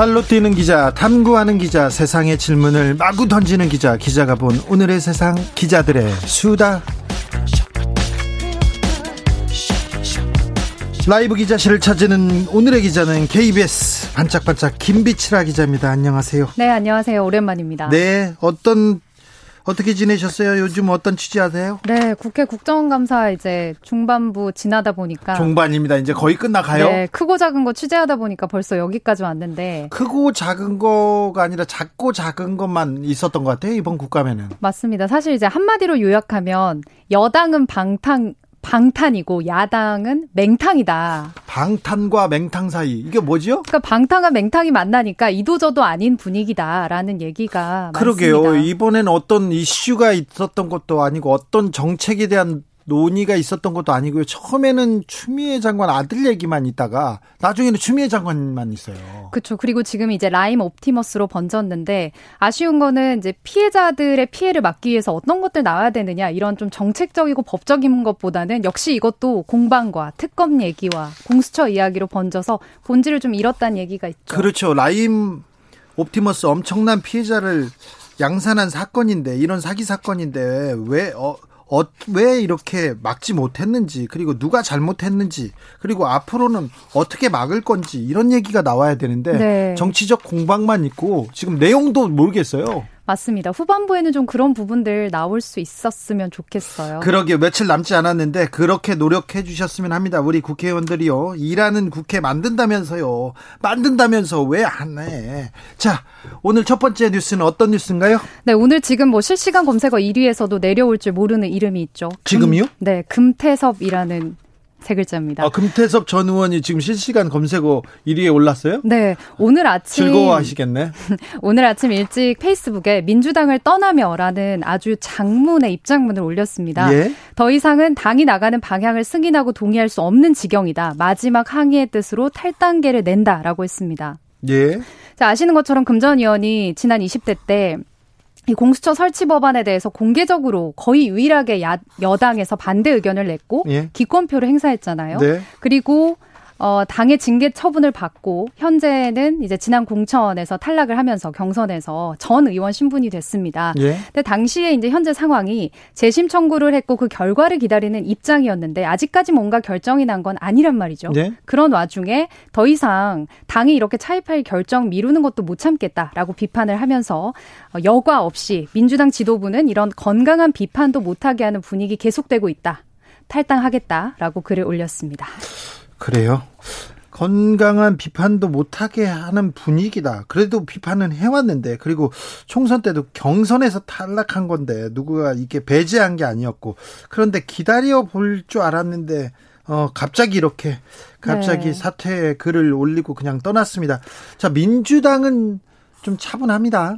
발로 뛰는 기자, 탐구하는 기자, 세상의 질문을 마구 던지는 기자, 기자가 본 오늘의 세상 기자들의 수다. 라이브 기자실을 찾는 오늘의 기자는 KBS 반짝반짝 김비치라 기자입니다. 안녕하세요. 네, 안녕하세요. 오랜만입니다. 네, 어떤 어떻게 지내셨어요? 요즘 어떤 취재하세요? 네, 국회 국정감사 이제 중반부 지나다 보니까 종반입니다. 이제 거의 끝나가요. 네, 크고 작은 거 취재하다 보니까 벌써 여기까지 왔는데 크고 작은 거가 아니라 작고 작은 것만 있었던 것 같아요. 이번 국감에는. 맞습니다. 사실 이제 한마디로 요약하면 여당은 방탄 방탄이고 야당은 맹탕이다. 방탄과 맹탕 사이 이게 뭐죠? 그러니까 방탕과 맹탕이 만나니까 이도저도 아닌 분위기다라는 얘기가 그러게요. 많습니다. 이번엔 어떤 이슈가 있었던 것도 아니고 어떤 정책에 대한 논의가 있었던 것도 아니고요. 처음에는 추미애 장관 아들 얘기만 있다가 나중에는 추미애 장관만 있어요. 그렇죠. 그리고 지금 이제 라임 옵티머스로 번졌는데 아쉬운 거는 이제 피해자들의 피해를 막기 위해서 어떤 것들 나와야 되느냐 이런 좀 정책적이고 법적인 것보다는 역시 이것도 공방과 특검 얘기와 공수처 이야기로 번져서 본질을 좀 잃었다는 얘기가 있죠. 그렇죠. 라임 옵티머스 엄청난 피해자를 양산한 사건인데 이런 사기 사건인데 왜 어, 어, 왜 이렇게 막지 못했는지, 그리고 누가 잘못했는지, 그리고 앞으로는 어떻게 막을 건지, 이런 얘기가 나와야 되는데, 네. 정치적 공방만 있고, 지금 내용도 모르겠어요. 맞습니다. 후반부에는 좀 그런 부분들 나올 수 있었으면 좋겠어요. 그러게 며칠 남지 않았는데 그렇게 노력해 주셨으면 합니다. 우리 국회의원들이요. 일하는 국회 만든다면서요. 만든다면서 왜 안 해? 자, 오늘 첫 번째 뉴스는 어떤 뉴스인가요? 네, 오늘 지금 뭐 실시간 검색어 1위에서도 내려올 줄 모르는 이름이 있죠. 금- 지금이요? 네, 금태섭이라는 세 글자입니다. 아, 금태섭 전 의원이 지금 실시간 검색어 1위에 올랐어요? 네, 오늘 아침 즐거워하시겠네. 오늘 아침 일찍 페이스북에 민주당을 떠나며라는 아주 장문의 입장문을 올렸습니다. 예. 더 이상은 당이 나가는 방향을 승인하고 동의할 수 없는 지경이다. 마지막 항의의 뜻으로 탈당계를 낸다라고 했습니다. 예. 자, 아시는 것처럼 금전 의원이 지난 20대 때 이 공수처 설치 법안에 대해서 공개적으로 거의 유일하게 야, 여당에서 반대 의견을 냈고 예. 기권표를 행사했잖아요. 네. 그리고 어, 당의 징계 처분을 받고 현재는 이제 지난 공천에서 탈락을 하면서 경선에서 전 의원 신분이 됐습니다. 예. 근데 당시에 이제 현재 상황이 재심 청구를 했고 그 결과를 기다리는 입장이었는데 아직까지 뭔가 결정이 난 건 아니란 말이죠. 네. 그런 와중에 더 이상 당이 이렇게 차입할 결정 미루는 것도 못 참겠다라고 비판을 하면서 어, 여과 없이 민주당 지도부는 이런 건강한 비판도 못하게 하는 분위기 계속되고 있다. 탈당하겠다라고 글을 올렸습니다. 그래요. 건강한 비판도 못하게 하는 분위기다. 그래도 비판은 해왔는데, 그리고 총선 때도 경선에서 탈락한 건데, 누구가 이렇게 배제한 게 아니었고, 그런데 기다려 볼 줄 알았는데, 어, 갑자기 이렇게, 갑자기 네. 사퇴 글을 올리고 그냥 떠났습니다. 자, 민주당은 좀 차분합니다.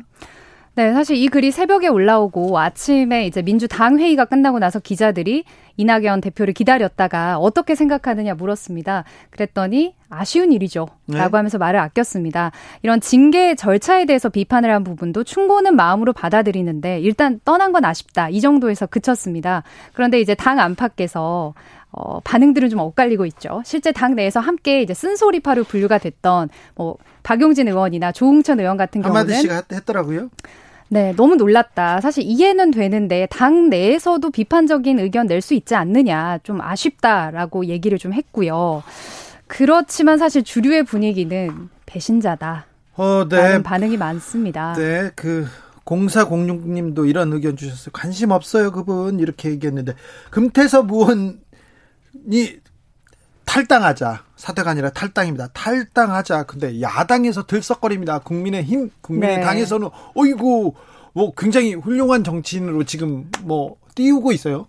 네, 사실 이 글이 새벽에 올라오고 아침에 이제 민주당 회의가 끝나고 나서 기자들이 이낙연 대표를 기다렸다가 어떻게 생각하느냐 물었습니다. 그랬더니 아쉬운 일이죠. 네. 라고 하면서 말을 아꼈습니다. 이런 징계 절차에 대해서 비판을 한 부분도 충고는 마음으로 받아들이는데 일단 떠난 건 아쉽다. 이 정도에서 그쳤습니다. 그런데 이제 당 안팎에서 어, 반응들은 좀 엇갈리고 있죠. 실제 당 내에서 함께 이제 쓴소리파로 분류가 됐던 뭐 박용진 의원이나 조웅천 의원 같은 경우는 한마디씩 했- 했더라고요. 네, 너무 놀랐다. 사실 이해는 되는데 당 내에서도 비판적인 의견 낼 수 있지 않느냐. 좀 아쉽다라고 얘기를 좀 했고요. 그렇지만 사실 주류의 분위기는 배신자다. 어, 네. 라는 반응이 많습니다. 네, 그 0406님도 이런 의견 주셨어요. 관심 없어요, 그분 이렇게 얘기했는데 금태섭 의원이 탈당하자 사퇴가 아니라 탈당입니다. 탈당하자. 근데 야당에서 들썩거립니다. 국민의 힘, 국민의당에서는 어이구 뭐 굉장히 훌륭한 정치인으로 지금 뭐 띄우고 있어요.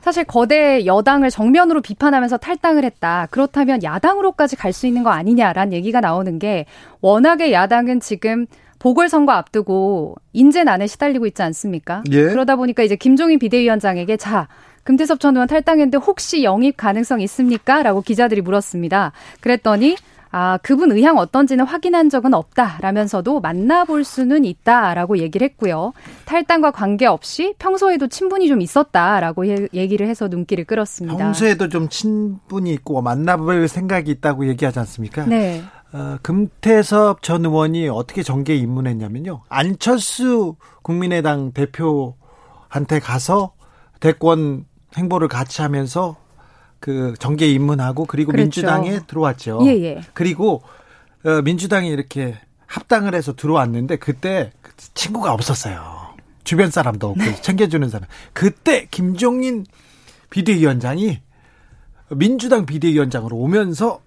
사실 거대 여당을 정면으로 비판하면서 탈당을 했다. 그렇다면 야당으로까지 갈 수 있는 거 아니냐라는 얘기가 나오는 게 워낙에 야당은 지금 보궐선거 앞두고 인재난에 시달리고 있지 않습니까? 예. 그러다 보니까 이제 김종인 비대위원장에게 자 금태섭 전 의원 탈당했는데 혹시 영입 가능성 있습니까? 라고 기자들이 물었습니다. 그랬더니 아, 그분 의향 어떤지는 확인한 적은 없다라면서도 만나볼 수는 있다라고 얘기를 했고요. 탈당과 관계없이 평소에도 친분이 좀 있었다라고 얘기를 해서 눈길을 끌었습니다. 평소에도 좀 친분이 있고 만나볼 생각이 있다고 얘기하지 않습니까? 네. 어, 금태섭 전 의원이 어떻게 정계에 입문했냐면요. 안철수 국민의당 대표한테 가서 대권 행보를 같이 하면서 그 정계 입문하고 그리고 그렇죠. 민주당에 들어왔죠. 예, 예. 그리고 어, 민주당이 이렇게 합당을 해서 들어왔는데 그때 친구가 없었어요. 주변 사람도 없고 네. 챙겨주는 사람. 그때 김종인 비대위원장이 민주당 비대위원장으로 오면서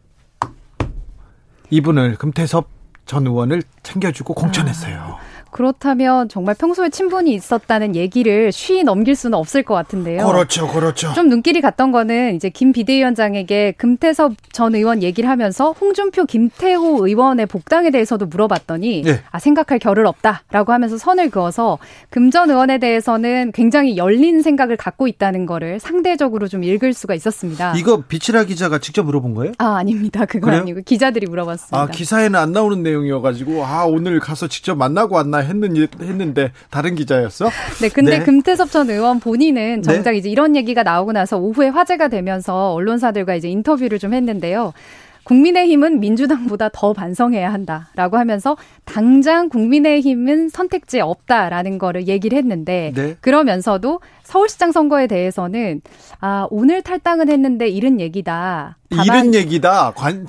이분을 금태섭 전 의원을 챙겨주고 공천했어요. 아. 그렇다면 정말 평소에 친분이 있었다는 얘기를 쉬이 넘길 수는 없을 것 같은데요. 그렇죠, 그렇죠. 좀 눈길이 갔던 거는 이제 김 비대위원장에게 금태섭 전 의원 얘기를 하면서 홍준표, 김태호 의원의 복당에 대해서도 물어봤더니 네. 아 생각할 겨를 없다라고 하면서 선을 그어서 금 전 의원에 대해서는 굉장히 열린 생각을 갖고 있다는 거를 상대적으로 좀 읽을 수가 있었습니다. 이거 비치라 기자가 직접 물어본 거예요? 아 아닙니다. 그건 그래요? 아니고 기자들이 물어봤습니다. 아 기사에는 안 나오는 내용이어가지고 아 오늘 가서 직접 만나고 왔나 했는, 했는데 다른 기자였어? 네, 근데 네. 금태섭 전 의원 본인은 네. 정작 네. 이제 이런 얘기가 나오고 나서 오후에 화제가 되면서 언론사들과 이제 인터뷰를 좀 했는데요. 국민의힘은 민주당보다 더 반성해야 한다라고 하면서 당장 국민의힘은 선택지에 없다라는 거를 얘기를 했는데 네. 그러면서도 서울시장 선거에 대해서는 아 오늘 탈당은 했는데 이른 얘기다. 이른 얘기다. 관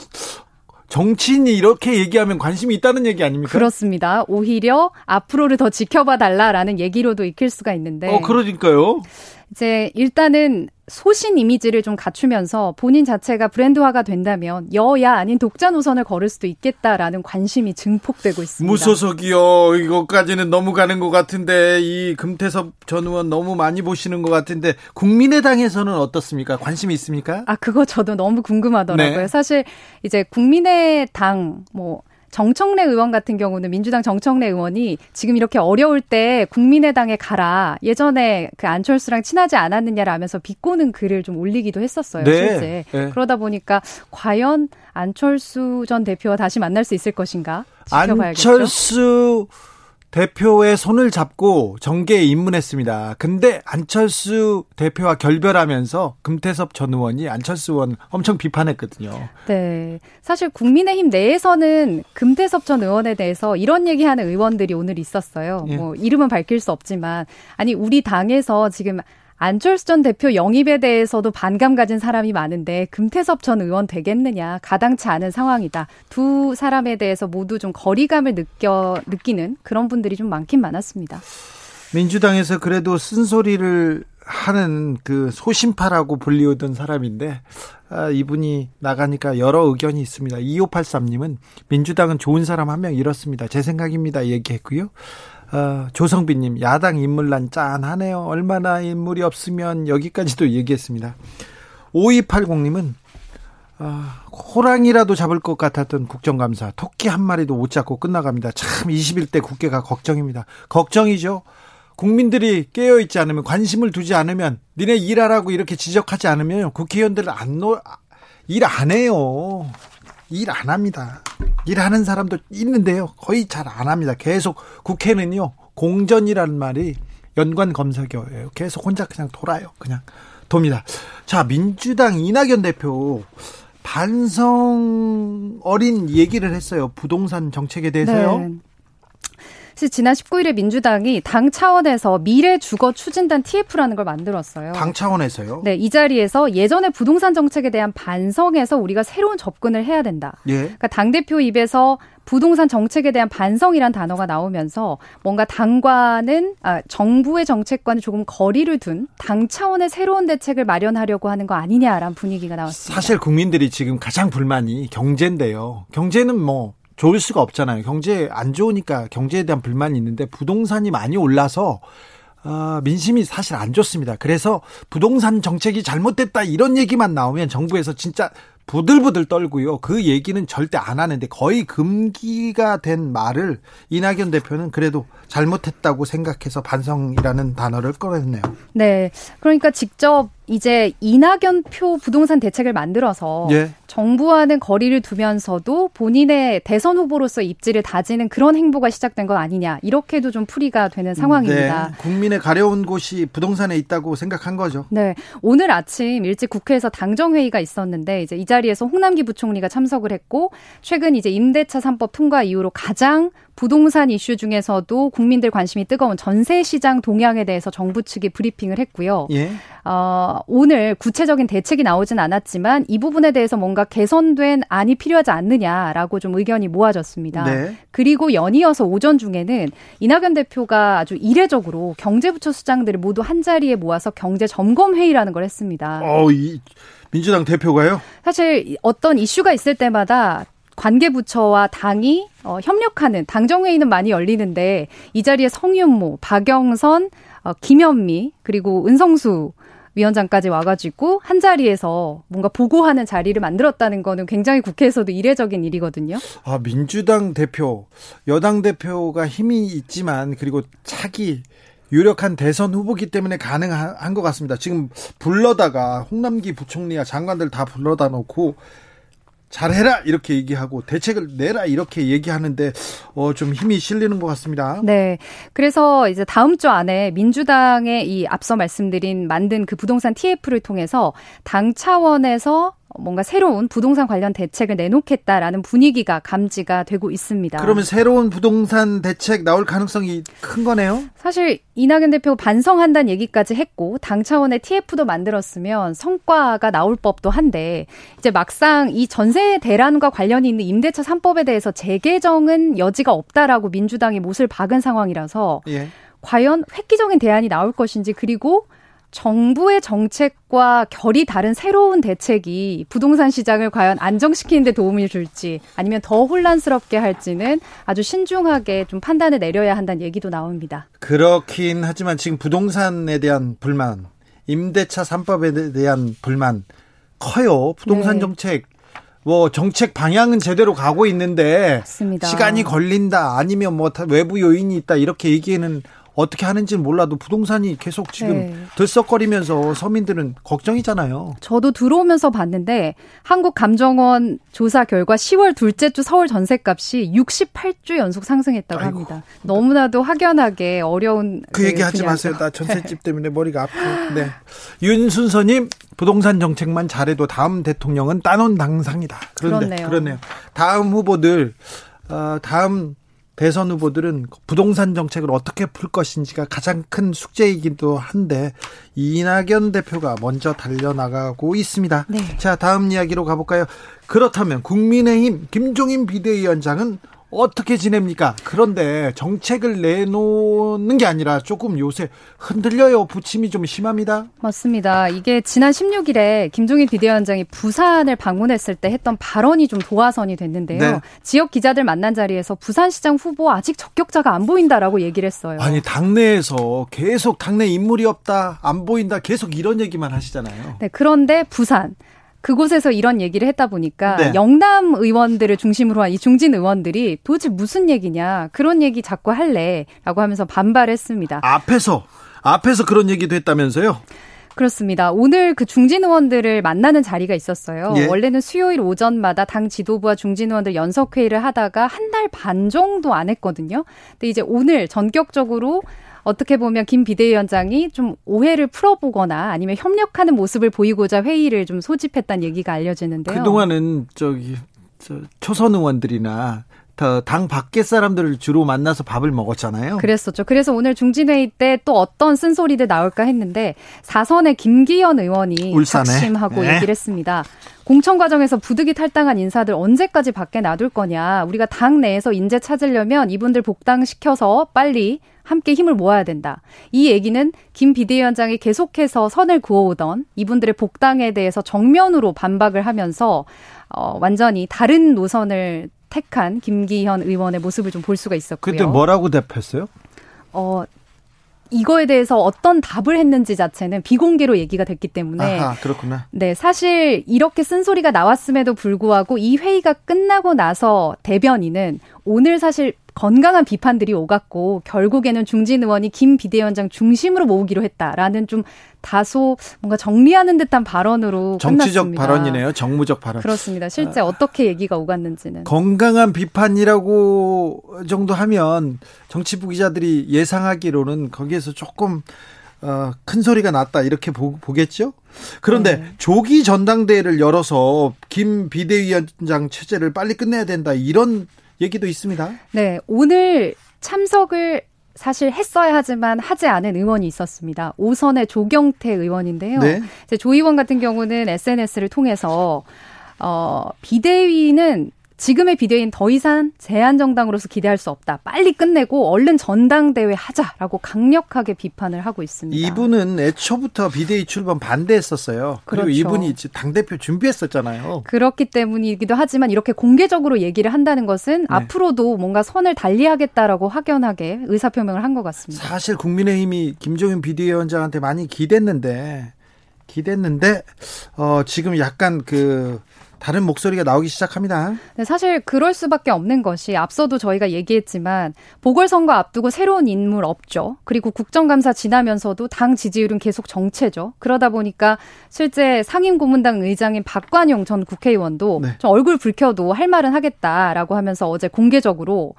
정치인이 이렇게 얘기하면 관심이 있다는 얘기 아닙니까? 그렇습니다. 오히려 앞으로를 더 지켜봐 달라라는 얘기로도 익힐 수가 있는데. 어, 그러니까요. 이제 일단은 소신 이미지를 좀 갖추면서 본인 자체가 브랜드화가 된다면 여야 아닌 독자 노선을 걸을 수도 있겠다라는 관심이 증폭되고 있습니다. 무소속이요. 이것까지는 너무 가는 것 같은데 이 금태섭 전 의원 너무 많이 보시는 것 같은데 국민의당에서는 어떻습니까? 관심이 있습니까? 아 그거 저도 너무 궁금하더라고요. 네. 사실 이제 국민의당 뭐 정청래 의원 같은 경우는 민주당 정청래 의원이 지금 이렇게 어려울 때 국민의당에 가라. 예전에 그 안철수랑 친하지 않았느냐라면서 비꼬는 글을 좀 올리기도 했었어요. 네. 실제. 네. 그러다 보니까 과연 안철수 전 대표와 다시 만날 수 있을 것인가? 지켜봐야겠죠. 안철수 대표의 손을 잡고 정계에 입문했습니다. 근데 안철수 대표와 결별하면서 금태섭 전 의원이 안철수 의원 엄청 비판했거든요. 네. 사실 국민의힘 내에서는 금태섭 전 의원에 대해서 이런 얘기하는 의원들이 오늘 있었어요. 예. 뭐 이름은 밝힐 수 없지만 아니 우리 당에서 지금 안철수 전 대표 영입에 대해서도 반감 가진 사람이 많은데 금태섭 전 의원 되겠느냐 가당치 않은 상황이다. 두 사람에 대해서 모두 좀 거리감을 느껴 느끼는 그런 분들이 좀 많긴 많았습니다. 민주당에서 그래도 쓴소리를 하는 그 소심파라고 불리우던 사람인데 아, 이분이 나가니까 여러 의견이 있습니다. 2583님은 민주당은 좋은 사람 한 명 잃었습니다. 제 생각입니다. 얘기했고요. 어, 조성빈님, 야당 인물란 짠하네요. 얼마나 인물이 없으면 여기까지도 얘기했습니다. 5280님은 어, 호랑이라도 잡을 것 같았던 국정감사, 토끼 한 마리도 못 잡고 끝나갑니다. 참 21대 국회가 걱정입니다. 걱정이죠. 국민들이 깨어 있지 않으면 관심을 두지 않으면 니네 일하라고 이렇게 지적하지 않으면 국회의원들은 안 놓, 일안 해요. 일 안 합니다. 일하는 사람도 있는데요. 거의 잘 안 합니다. 계속 국회는요. 공전이라는 말이 연관 검색어예요. 계속 혼자 그냥 돌아요. 그냥 돕니다. 자, 민주당 이낙연 대표 반성 어린 얘기를 했어요. 부동산 정책에 대해서요. 네. 사실 지난 19일에 민주당이 당 차원에서 미래 주거 추진단 TF라는 걸 만들었어요. 당 차원에서요? 네, 이 자리에서 예전의 부동산 정책에 대한 반성에서 우리가 새로운 접근을 해야 된다. 예. 그러니까 당 대표 입에서 부동산 정책에 대한 반성이란 단어가 나오면서 뭔가 당과는 아, 정부의 정책과는 조금 거리를 둔 당 차원의 새로운 대책을 마련하려고 하는 거 아니냐라는 분위기가 나왔습니다. 사실 국민들이 지금 가장 불만이 경제인데요. 경제는 뭐 좋을 수가 없잖아요. 경제 안 좋으니까 경제에 대한 불만이 있는데 부동산이 많이 올라서 어, 민심이 사실 안 좋습니다. 그래서 부동산 정책이 잘못됐다 이런 얘기만 나오면 정부에서 진짜 부들부들 떨고요. 그 얘기는 절대 안 하는데 거의 금기가 된 말을 이낙연 대표는 그래도 잘못했다고 생각해서 반성이라는 단어를 꺼냈네요. 네. 그러니까 직접 이제 이낙연 표 부동산 대책을 만들어서 예. 정부와는 거리를 두면서도 본인의 대선 후보로서 입지를 다지는 그런 행보가 시작된 건 아니냐 이렇게도 좀 풀이가 되는 상황입니다. 네. 국민의 가려운 곳이 부동산에 있다고 생각한 거죠. 네, 오늘 아침 일찍 국회에서 당정 회의가 있었는데 이제 이 자리에서 홍남기 부총리가 참석을 했고 최근 이제 임대차 3법 통과 이후로 가장 부동산 이슈 중에서도 국민들 관심이 뜨거운 전세 시장 동향에 대해서 정부 측이 브리핑을 했고요. 예. 어, 오늘 구체적인 대책이 나오진 않았지만 이 부분에 대해서 뭔가 개선된 안이 필요하지 않느냐라고 좀 의견이 모아졌습니다. 네. 그리고 연이어서 오전 중에는 이낙연 대표가 아주 이례적으로 경제부처 수장들을 모두 한 자리에 모아서 경제 점검 회의라는 걸 했습니다. 어, 이 민주당 대표가요? 사실 어떤 이슈가 있을 때마다 관계부처와 당이 어, 협력하는 당정회의는 많이 열리는데 이 자리에 성윤모, 박영선, 어, 김현미 그리고 은성수 위원장까지 와가지고 한 자리에서 뭔가 보고하는 자리를 만들었다는 거는 굉장히 국회에서도 이례적인 일이거든요. 아 민주당 대표, 여당 대표가 힘이 있지만 그리고 차기 유력한 대선 후보기 때문에 가능한 것 같습니다. 지금 불러다가 홍남기 부총리와 장관들 다 불러다 놓고 잘해라 이렇게 얘기하고 대책을 내라 이렇게 얘기하는데 어, 좀 힘이 실리는 것 같습니다. 네. 그래서 이제 다음 주 안에 민주당의 이 앞서 말씀드린 만든 그 부동산 TF를 통해서 당 차원에서 뭔가 새로운 부동산 관련 대책을 내놓겠다라는 분위기가 감지가 되고 있습니다. 그러면 새로운 부동산 대책 나올 가능성이 큰 거네요? 사실 이낙연 대표 반성한다는 얘기까지 했고 당 차원의 TF도 만들었으면 성과가 나올 법도 한데 이제 막상 이 전세 대란과 관련이 있는 임대차 3법에 대해서 재개정은 여지가 없다라고 민주당이 못을 박은 상황이라서 예. 과연 획기적인 대안이 나올 것인지 그리고 정부의 정책과 결이 다른 새로운 대책이 부동산 시장을 과연 안정시키는 데 도움을 줄지 아니면 더 혼란스럽게 할지는 아주 신중하게 좀 판단을 내려야 한다는 얘기도 나옵니다. 그렇긴 하지만 지금 부동산에 대한 불만, 임대차 3법에 대한 불만 커요. 부동산 네. 정책 뭐 정책 방향은 제대로 가고 있는데 맞습니다. 시간이 걸린다 아니면 뭐 외부 요인이 있다 이렇게 얘기는 어떻게 하는지는 몰라도 부동산이 계속 지금 네. 들썩거리면서 서민들은 걱정이잖아요. 저도 들어오면서 봤는데 한국감정원 조사 결과 10월 둘째 주 서울 전셋값이 68주 연속 상승했다고 아이고. 합니다. 너무나도 확연하게 어려운 그 얘기 하지 마세요. 나 전셋집 때문에 머리가 아프고. 네. 윤순서님 부동산 정책만 잘해도 다음 대통령은 따놓은 당상이다. 그런데 그렇네요. 그러네요. 다음 후보들 어, 다음 대선 후보들은 부동산 정책을 어떻게 풀 것인지가 가장 큰 숙제이기도 한데 이낙연 대표가 먼저 달려나가고 있습니다. 네. 자, 다음 이야기로 가볼까요? 그렇다면 국민의힘 김종인 비대위원장은 어떻게 지냅니까? 그런데 정책을 내놓는 게 아니라 조금 요새 흔들려요. 부침이 좀 심합니다. 맞습니다. 이게 지난 16일에 김종인 비대위원장이 부산을 방문했을 때 했던 발언이 좀 도화선이 됐는데요. 네. 지역 기자들 만난 자리에서 부산시장 후보 아직 적격자가 안 보인다라고 얘기를 했어요. 아니 당내에서 계속 당내 인물이 없다, 안 보인다, 계속 이런 얘기만 하시잖아요. 네, 그런데 부산 그곳에서 이런 얘기를 했다 보니까 네. 영남 의원들을 중심으로 한 이 중진 의원들이 도대체 무슨 얘기냐 그런 얘기 자꾸 할래라고 하면서 반발했습니다. 앞에서 앞에서 그런 얘기도 했다면서요? 그렇습니다. 오늘 그 중진 의원들을 만나는 자리가 있었어요. 예. 원래는 수요일 오전마다 당 지도부와 중진 의원들 연석 회의를 하다가 한 달 반 정도 안 했거든요. 근데 이제 오늘 전격적으로 어떻게 보면 김 비대위원장이 좀 오해를 풀어보거나 아니면 협력하는 모습을 보이고자 회의를 좀 소집했다는 얘기가 알려지는데요. 그동안은 저기 저 초선 의원들이나 당 밖의 사람들을 주로 만나서 밥을 먹었잖아요. 그랬었죠. 그래서 오늘 중진회의 때 또 어떤 쓴소리들 나올까 했는데 사선의 김기현 의원이 울산에. 작심하고 네. 얘기를 했습니다. 공천 과정에서 부득이 탈당한 인사들 언제까지 밖에 놔둘 거냐. 우리가 당 내에서 인재 찾으려면 이분들 복당시켜서 빨리 함께 힘을 모아야 된다. 이 얘기는 김 비대위원장이 계속해서 선을 그어오던 이분들의 복당에 대해서 정면으로 반박을 하면서 어, 완전히 다른 노선을 택한 김기현 의원의 모습을 좀 볼 수가 있었고요. 그때 뭐라고 대표했어요? 어, 이거에 대해서 어떤 답을 했는지 자체는 비공개로 얘기가 됐기 때문에 아하, 그렇구나. 네, 사실 이렇게 쓴소리가 나왔음에도 불구하고 이 회의가 끝나고 나서 대변인은 오늘 사실 건강한 비판들이 오갔고 결국에는 중진 의원이 김 비대위원장 중심으로 모으기로 했다라는 좀 다소 뭔가 정리하는 듯한 발언으로 정치적 끝났습니다. 발언이네요. 정무적 발언. 그렇습니다. 실제 아, 어떻게 얘기가 오갔는지는 건강한 비판이라고 정도 하면 정치부 기자들이 예상하기로는 거기에서 조금 어, 큰 소리가 났다 이렇게 보, 겠죠 그런데 네. 조기 전당대회를 열어서 김 비대위원장 체제를 빨리 끝내야 된다 이런 얘기도 있습니다. 네, 오늘 참석을 사실 했어야 하지만 하지 않은 의원이 있었습니다. 오선의 조경태 의원인데요. 네. 조 의원 같은 경우는 SNS를 통해서 어, 비대위는 지금의 비대위는 더 이상 제한정당으로서 기대할 수 없다. 빨리 끝내고 얼른 전당대회 하자라고 강력하게 비판을 하고 있습니다. 이분은 애초부터 비대위 출범 반대했었어요. 그리고 그렇죠. 이분이 당대표 준비했었잖아요. 그렇기 때문이기도 하지만 이렇게 공개적으로 얘기를 한다는 것은 네. 앞으로도 뭔가 선을 달리하겠다라고 확연하게 의사표명을 한 것 같습니다. 사실 국민의힘이 김종인 비대위원장한테 많이 기댔는데 기댔는데 어 지금 약간 그 다른 목소리가 나오기 시작합니다. 네, 사실 그럴 수밖에 없는 것이 앞서도 저희가 얘기했지만 보궐선거 앞두고 새로운 인물 없죠. 그리고 국정감사 지나면서도 당 지지율은 계속 정체죠. 그러다 보니까 실제 상임고문당 의장인 박관용 전 국회의원도 네. 얼굴 붉혀도 할 말은 하겠다라고 하면서 어제 공개적으로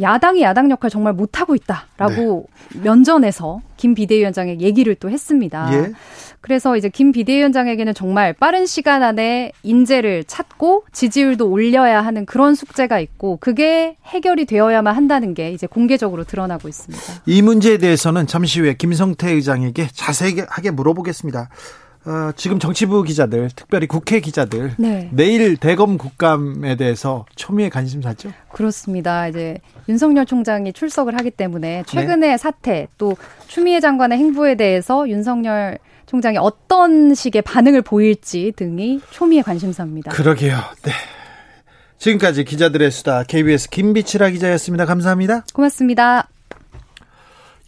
야당이 야당 역할 정말 못하고 있다라고 네. 면전에서 김 비대위원장의 얘기를 또 했습니다. 예. 그래서 이제 김 비대위원장에게는 정말 빠른 시간 안에 인재를 찾고 지지율도 올려야 하는 그런 숙제가 있고 그게 해결이 되어야만 한다는 게 이제 공개적으로 드러나고 있습니다. 이 문제에 대해서는 잠시 후에 김성태 의장에게 자세하게 물어보겠습니다. 어, 지금 정치부 기자들, 특별히 국회 기자들, 네. 내일 대검 국감에 대해서 초미의 관심사죠? 그렇습니다. 이제 윤석열 총장이 출석을 하기 때문에 최근의 네. 사태 또 추미애 장관의 행보에 대해서 윤석열 총장이 어떤 식의 반응을 보일지 등이 초미의 관심사입니다. 그러게요. 네. 지금까지 기자들의 수다 KBS 김비치라 기자였습니다. 감사합니다. 고맙습니다.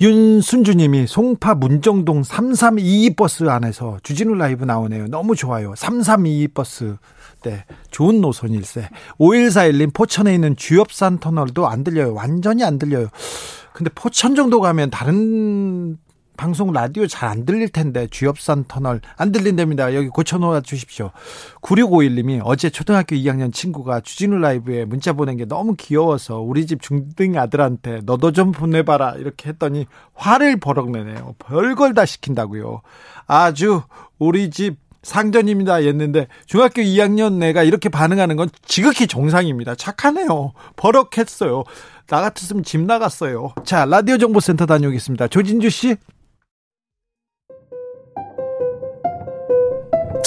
윤순주님이 송파 문정동 3322 버스 안에서 주진우 라이브 나오네요. 너무 좋아요. 3322 버스. 네. 좋은 노선일세. 5141님 포천에 있는 주엽산 터널도 안 들려요. 완전히 안 들려요. 근데 포천 정도 가면 다른 방송 라디오 잘 안 들릴 텐데 주엽산 터널 안 들린답니다. 여기 고쳐놓아 주십시오. 9651님이 어제 초등학교 2학년 친구가 주진우 라이브에 문자 보낸 게 너무 귀여워서 우리 집 중등 아들한테 너도 좀 보내봐라 이렇게 했더니 화를 버럭 내네요. 별걸 다 시킨다고요. 아주 우리 집 상전입니다. 했는데 중학교 2학년 내가 이렇게 반응하는 건 지극히 정상입니다. 착하네요. 버럭했어요. 나 같았으면 집 나갔어요. 자, 라디오 정보센터 다녀오겠습니다. 조진주 씨.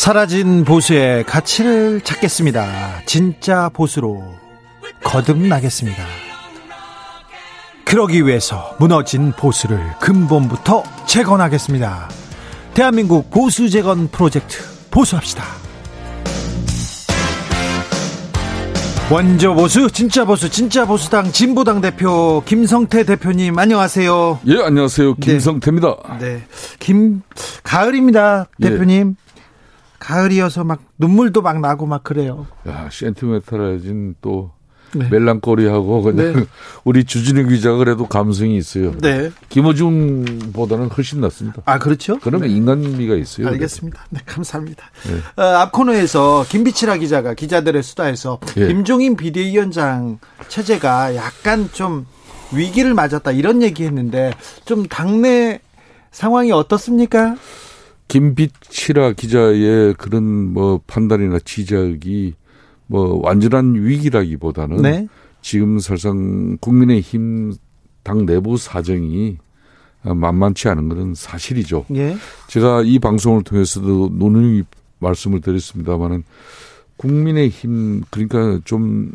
사라진 보수의 가치를 찾겠습니다. 진짜 보수로 거듭나겠습니다. 그러기 위해서 무너진 보수를 근본부터 재건하겠습니다. 대한민국 보수 재건 프로젝트 보수합시다. 원조 보수, 진짜 보수, 진짜 보수당 진보당 대표 김성태 대표님 안녕하세요. 예, 안녕하세요. 김성태입니다. 네. 네. 김 가을입니다. 예. 대표님. 예. 가을이어서 막 눈물도 막 나고 막 그래요. 야, 센티메탈해진 또 네. 멜랑거리하고 그냥 네. 우리 주진우 기자가 그래도 감성이 있어요. 네. 김어중보다는 훨씬 낫습니다. 아 그렇죠? 그러면 네. 인간미가 있어요. 알겠습니다. 네 감사합니다. 네. 어, 앞 코너에서 김비치라 기자가 기자들의 수다에서 예. 김종인 비대위원장 체제가 약간 좀 위기를 맞았다 이런 얘기했는데 좀 당내 상황이 어떻습니까? 김비치라 기자의 그런 뭐 판단이나 지적이 뭐 완전한 위기라기보다는 네. 지금 설상 국민의힘 당 내부 사정이 만만치 않은 것은 사실이죠. 예. 제가 이 방송을 통해서도 논의 말씀을 드렸습니다마는 국민의힘 그러니까 좀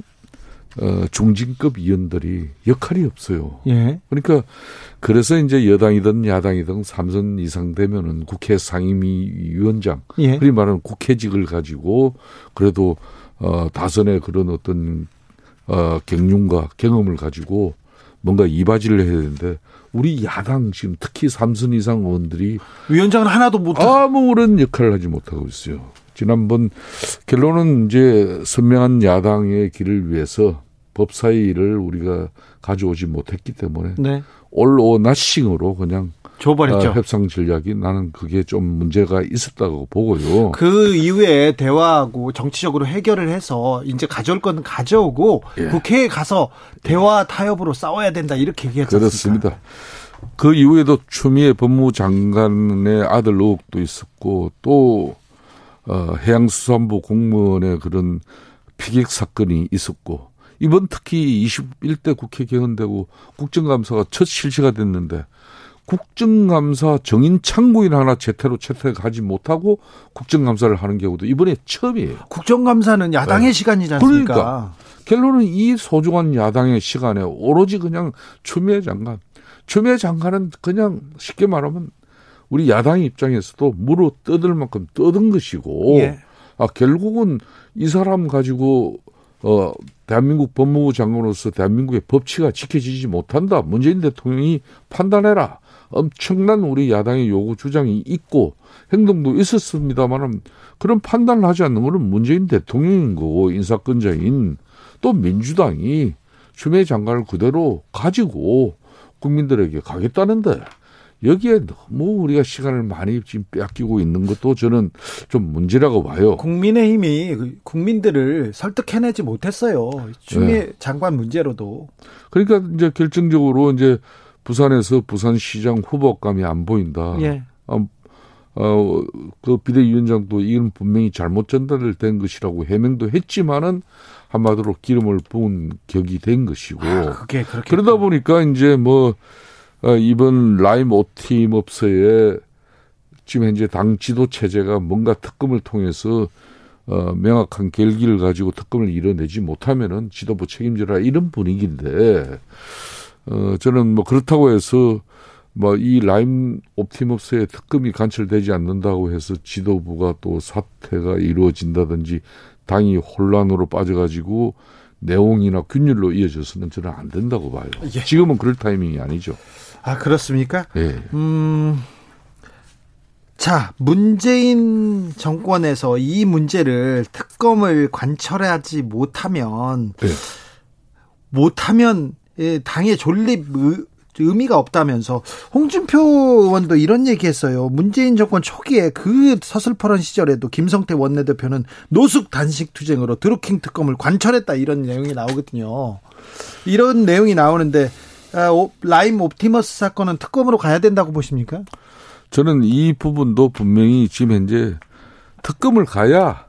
어, 중진급 의원들이 역할이 없어요. 예. 그러니까 그래서 이제 여당이든 야당이든 삼선 이상 되면은 국회 상임위원장, 예. 그리 말하는 국회직을 가지고 그래도 어 다선의 그런 어떤 어 경륜과 경험을 가지고 뭔가 이바지를 해야 되는데 우리 야당 지금 특히 삼선 이상 의원들이 위원장은 하나도 못 아무런 역할을 하지 못하고 있어요. 지난번 결론은 이제 선명한 야당의 길을 위해서 법사위를 우리가 가져오지 못했기 때문에 네. 올오 나싱으로 그냥 줘버렸죠. 어, 협상 전략이 나는 그게 좀 문제가 있었다고 보고요. 그 이후에 대화하고 정치적으로 해결을 해서 이제 가져올 건 가져오고 예. 국회에 가서 대화 타협으로 싸워야 된다 이렇게 얘기했습니다. 그렇습니다. 그 이후에도 추미애 법무장관의 아들 의혹도 있었고 또 어, 해양수산부 공무원의 그런 피격 사건이 있었고 이번 특히 21대 국회 개헌되고 국정감사가 첫 실시가 됐는데 국정감사 정인 창구인 하나 제대로 채택하지 못하고 국정감사를 하는 경우도 이번에 처음이에요. 국정감사는 야당의 네. 시간이지 않습니까? 그러니까 결론은 이 소중한 야당의 시간에 오로지 그냥 추미애 장관. 추미애 장관은 그냥 쉽게 말하면 우리 야당 입장에서도 물어 뜯을 만큼 뜯은 것이고 예. 아 결국은 이 사람 가지고 어 대한민국 법무부 장관으로서 대한민국의 법치가 지켜지지 못한다. 문재인 대통령이 판단해라. 엄청난 우리 야당의 요구 주장이 있고 행동도 있었습니다만은 그런 판단을 하지 않는 것은 문재인 대통령인 거고 인사권자인 또 민주당이 추미애 장관을 그대로 가지고 국민들에게 가겠다는데 여기에 너무 우리가 시간을 많이 지금 빼앗기고 있는 것도 저는 좀 문제라고 봐요. 국민의힘이 국민들을 설득해내지 못했어요. 추미애 네. 장관 문제로도. 그러니까 이제 결정적으로 이제 부산에서 부산시장 후보감이 안 보인다. 예. 어, 어, 그 비대위원장도 이건 분명히 잘못 전달된 것이라고 해명도 했지만은 한마디로 기름을 부은 격이 된 것이고. 아, 그게 그렇게 그러다 보니까 이제 뭐 어, 이번 라임 오팀 업소에 지금 현재 당 지도 체제가 뭔가 특검을 통해서 어, 명확한 결기를 가지고 특검을 이뤄내지 못하면은 지도부 책임져라 이런 분위기인데 어, 저는 뭐 그렇다고 해서 뭐 이 라임 옵티머스의 특검이 관철되지 않는다고 해서 지도부가 또 사퇴가 이루어진다든지 당이 혼란으로 빠져가지고 내용이나 균열로 이어져서는 저는 안 된다고 봐요. 예. 지금은 그럴 타이밍이 아니죠. 아, 그렇습니까? 네. 음, 자, 문재인 정권에서 이 문제를 특검을 관철하지 못하면, 네. 못하면, 예, 당의 존립 의미가 없다면서 홍준표 의원도 이런 얘기했어요. 문재인 정권 초기에 그 서슬퍼런 시절에도 김성태 원내대표는 노숙 단식 투쟁으로 드루킹 특검을 관철했다 이런 내용이 나오거든요. 이런 내용이 나오는데 아, 라임 옵티머스 사건은 특검으로 가야 된다고 보십니까? 저는 이 부분도 분명히 지금 현재 특검을 가야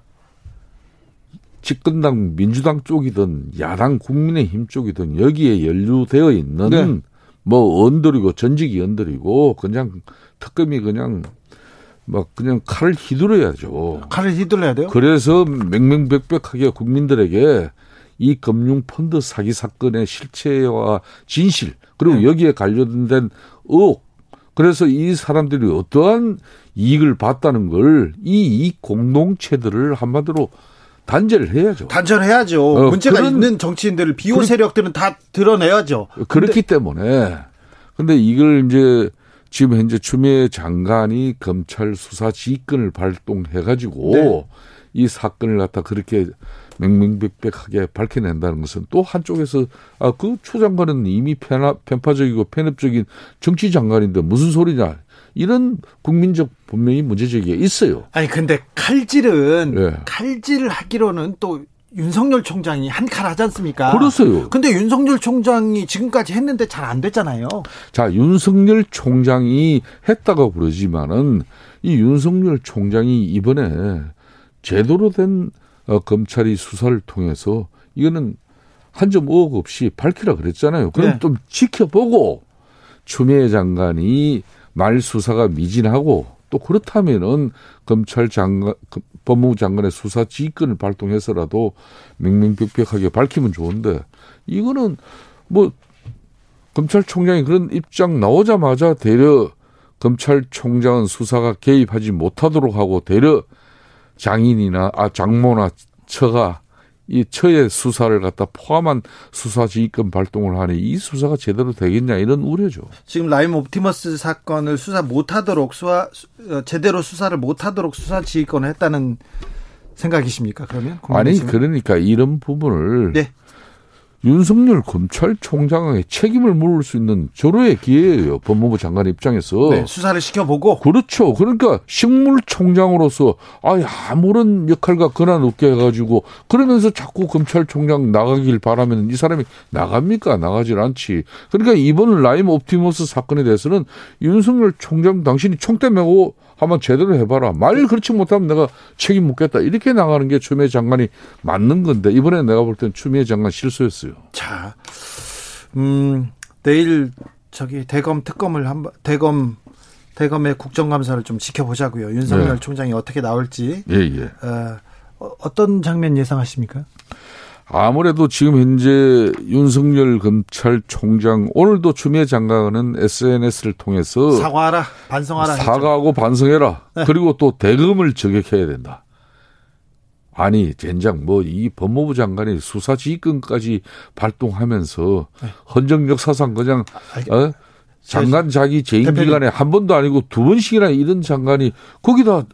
집권당 민주당 쪽이든 야당 국민의힘 쪽이든 여기에 연루되어 있는 네. 뭐 언들이고 전직이 언들이고 그냥 특검이 그냥 막 그냥 칼을 휘둘러야죠. 칼을 휘둘러야 돼요? 그래서 맹맹백백하게 국민들에게 이 금융 펀드 사기 사건의 실체와 진실 그리고 네. 여기에 관련된 의혹 그래서 이 사람들이 어떠한 이익을 봤다는 걸 이 공동체들을 한마디로 단죄를 해야죠. 단죄해야죠. 어, 문제가 그런, 있는 정치인들을 비호 세력들은 다 드러내야죠. 그렇기 근데. 때문에 근데 이걸 이제 지금 현재 추미애 장관이 검찰 수사 지휘권을 발동해 가지고 네. 이 사건을 갖다 그렇게 맹맹백백하게 밝혀낸다는 것은 또 한쪽에서 아그추 장관은 이미 편파, 편파적이고 편협적인 정치 장관인데 무슨 소리냐 이런 국민적 분명히 문제제기가 있어요. 아니 근데 칼질은 네. 칼질을 하기로는 또 윤석열 총장이 한 칼 하지 않습니까? 그렇어요. 근데 윤석열 총장이 지금까지 했는데 잘 안 됐잖아요. 자, 윤석열 총장이 했다고 그러지만은 이 윤석열 총장이 이번에 제대로 된 어, 검찰이 수사를 통해서 이거는 한 점 의혹 없이 밝히라 그랬잖아요. 그럼 네. 좀 지켜보고 추미애 장관이 말 수사가 미진하고 또 그렇다면은 검찰 장관, 법무부 장관의 수사 지휘권을 발동해서라도 명명백백하게 밝히면 좋은데 이거는 뭐 검찰총장이 그런 입장 나오자마자 대려 검찰총장은 수사가 개입하지 못하도록 하고 대려 장인이나 아 장모나 처가 이 처의 수사를 갖다 포함한 수사 지휘권 발동을 하니 이 수사가 제대로 되겠냐 이런 우려죠. 지금 라임 옵티머스 사건을 수사 못하도록 수사 어, 제대로 수사를 못하도록 수사 지휘권을 했다는 생각이십니까? 그러면 아니 그러니까 이런 부분을 네. 윤석열 검찰총장의 책임을 물을 수 있는 절호의 기회예요. 법무부 장관 입장에서. 네, 수사를 시켜보고. 그렇죠. 그러니까 식물총장으로서 아예 아무런 역할과 권한 없게 해가지고 그러면서 자꾸 검찰총장 나가길 바라면 이 사람이 나갑니까? 나가질 않지. 그러니까 이번 라임 옵티머스 사건에 대해서는 윤석열 총장 당신이 총대 메고 한번 제대로 해봐라. 말 그렇지 못하면 내가 책임 묻겠다. 이렇게 나가는 게 추미애 장관이 맞는 건데 이번에 내가 볼 땐 추미애 장관 실수였어요. 자, 음, 내일 저기 대검 특검을 한번 대검 대검의 국정감사를 좀 지켜보자고요. 윤석열 네. 총장이 어떻게 나올지. 예, 예. 어, 어떤 장면 예상하십니까? 아무래도 지금 현재 윤석열 검찰총장 오늘도 추미애 장관은 SNS를 통해서 사과하라 반성하라 사과하고 했죠. 반성해라 네. 그리고 또 대금을 저격해야 된다. 아니 젠장 뭐 이 법무부 장관이 수사 지휘권까지 발동하면서 네. 헌정 역사상 그냥 아, 어? 장관 자기 재임 기간에 한 번도 아니고 두 번씩이나 이런 장관이 거기다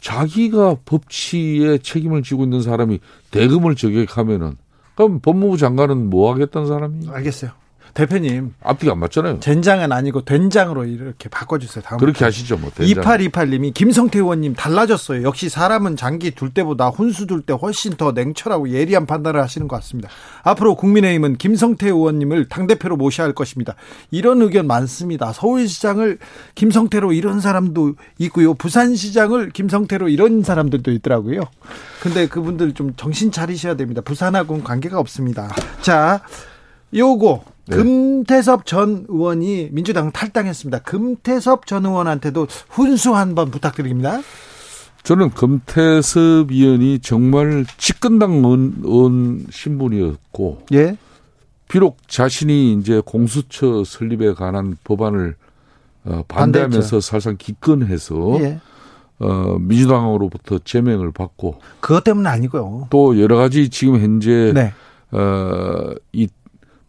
자기가 법치에 책임을 지고 있는 사람이 대금을 저격하면은 그럼 법무부 장관은 뭐 하겠다는 사람이? 알겠어요. 대표님. 앞뒤가 안 맞잖아요. 된장은 아니고 된장으로 이렇게 바꿔주세요. 다음 그렇게 하시죠. 뭐. 된장. 2828님이 김성태 의원님 달라졌어요. 역시 사람은 장기 둘 때보다 혼수 둘 때 훨씬 더 냉철하고 예리한 판단을 하시는 것 같습니다. 앞으로 국민의힘은 김성태 의원님을 당대표로 모셔야 할 것입니다. 이런 의견 많습니다. 서울시장을 김성태로 이런 사람도 있고요. 부산시장을 김성태로 이런 사람들도 있더라고요. 근데 그분들 좀 정신 차리셔야 됩니다. 부산하고는 관계가 없습니다. 자, 요거 네. 금태섭 전 의원이 민주당 탈당했습니다. 금태섭 전 의원한테도 훈수 한 번 부탁드립니다. 저는 금태섭 의원이 정말 집권당 의원 신분이었고, 예. 비록 자신이 이제 공수처 설립에 관한 법안을 어, 반대하면서 사실상 기권해서 예. 어, 민주당으로부터 제명을 받고 그것 때문은 아니고요. 또 여러 가지 지금 현재 네. 어, 이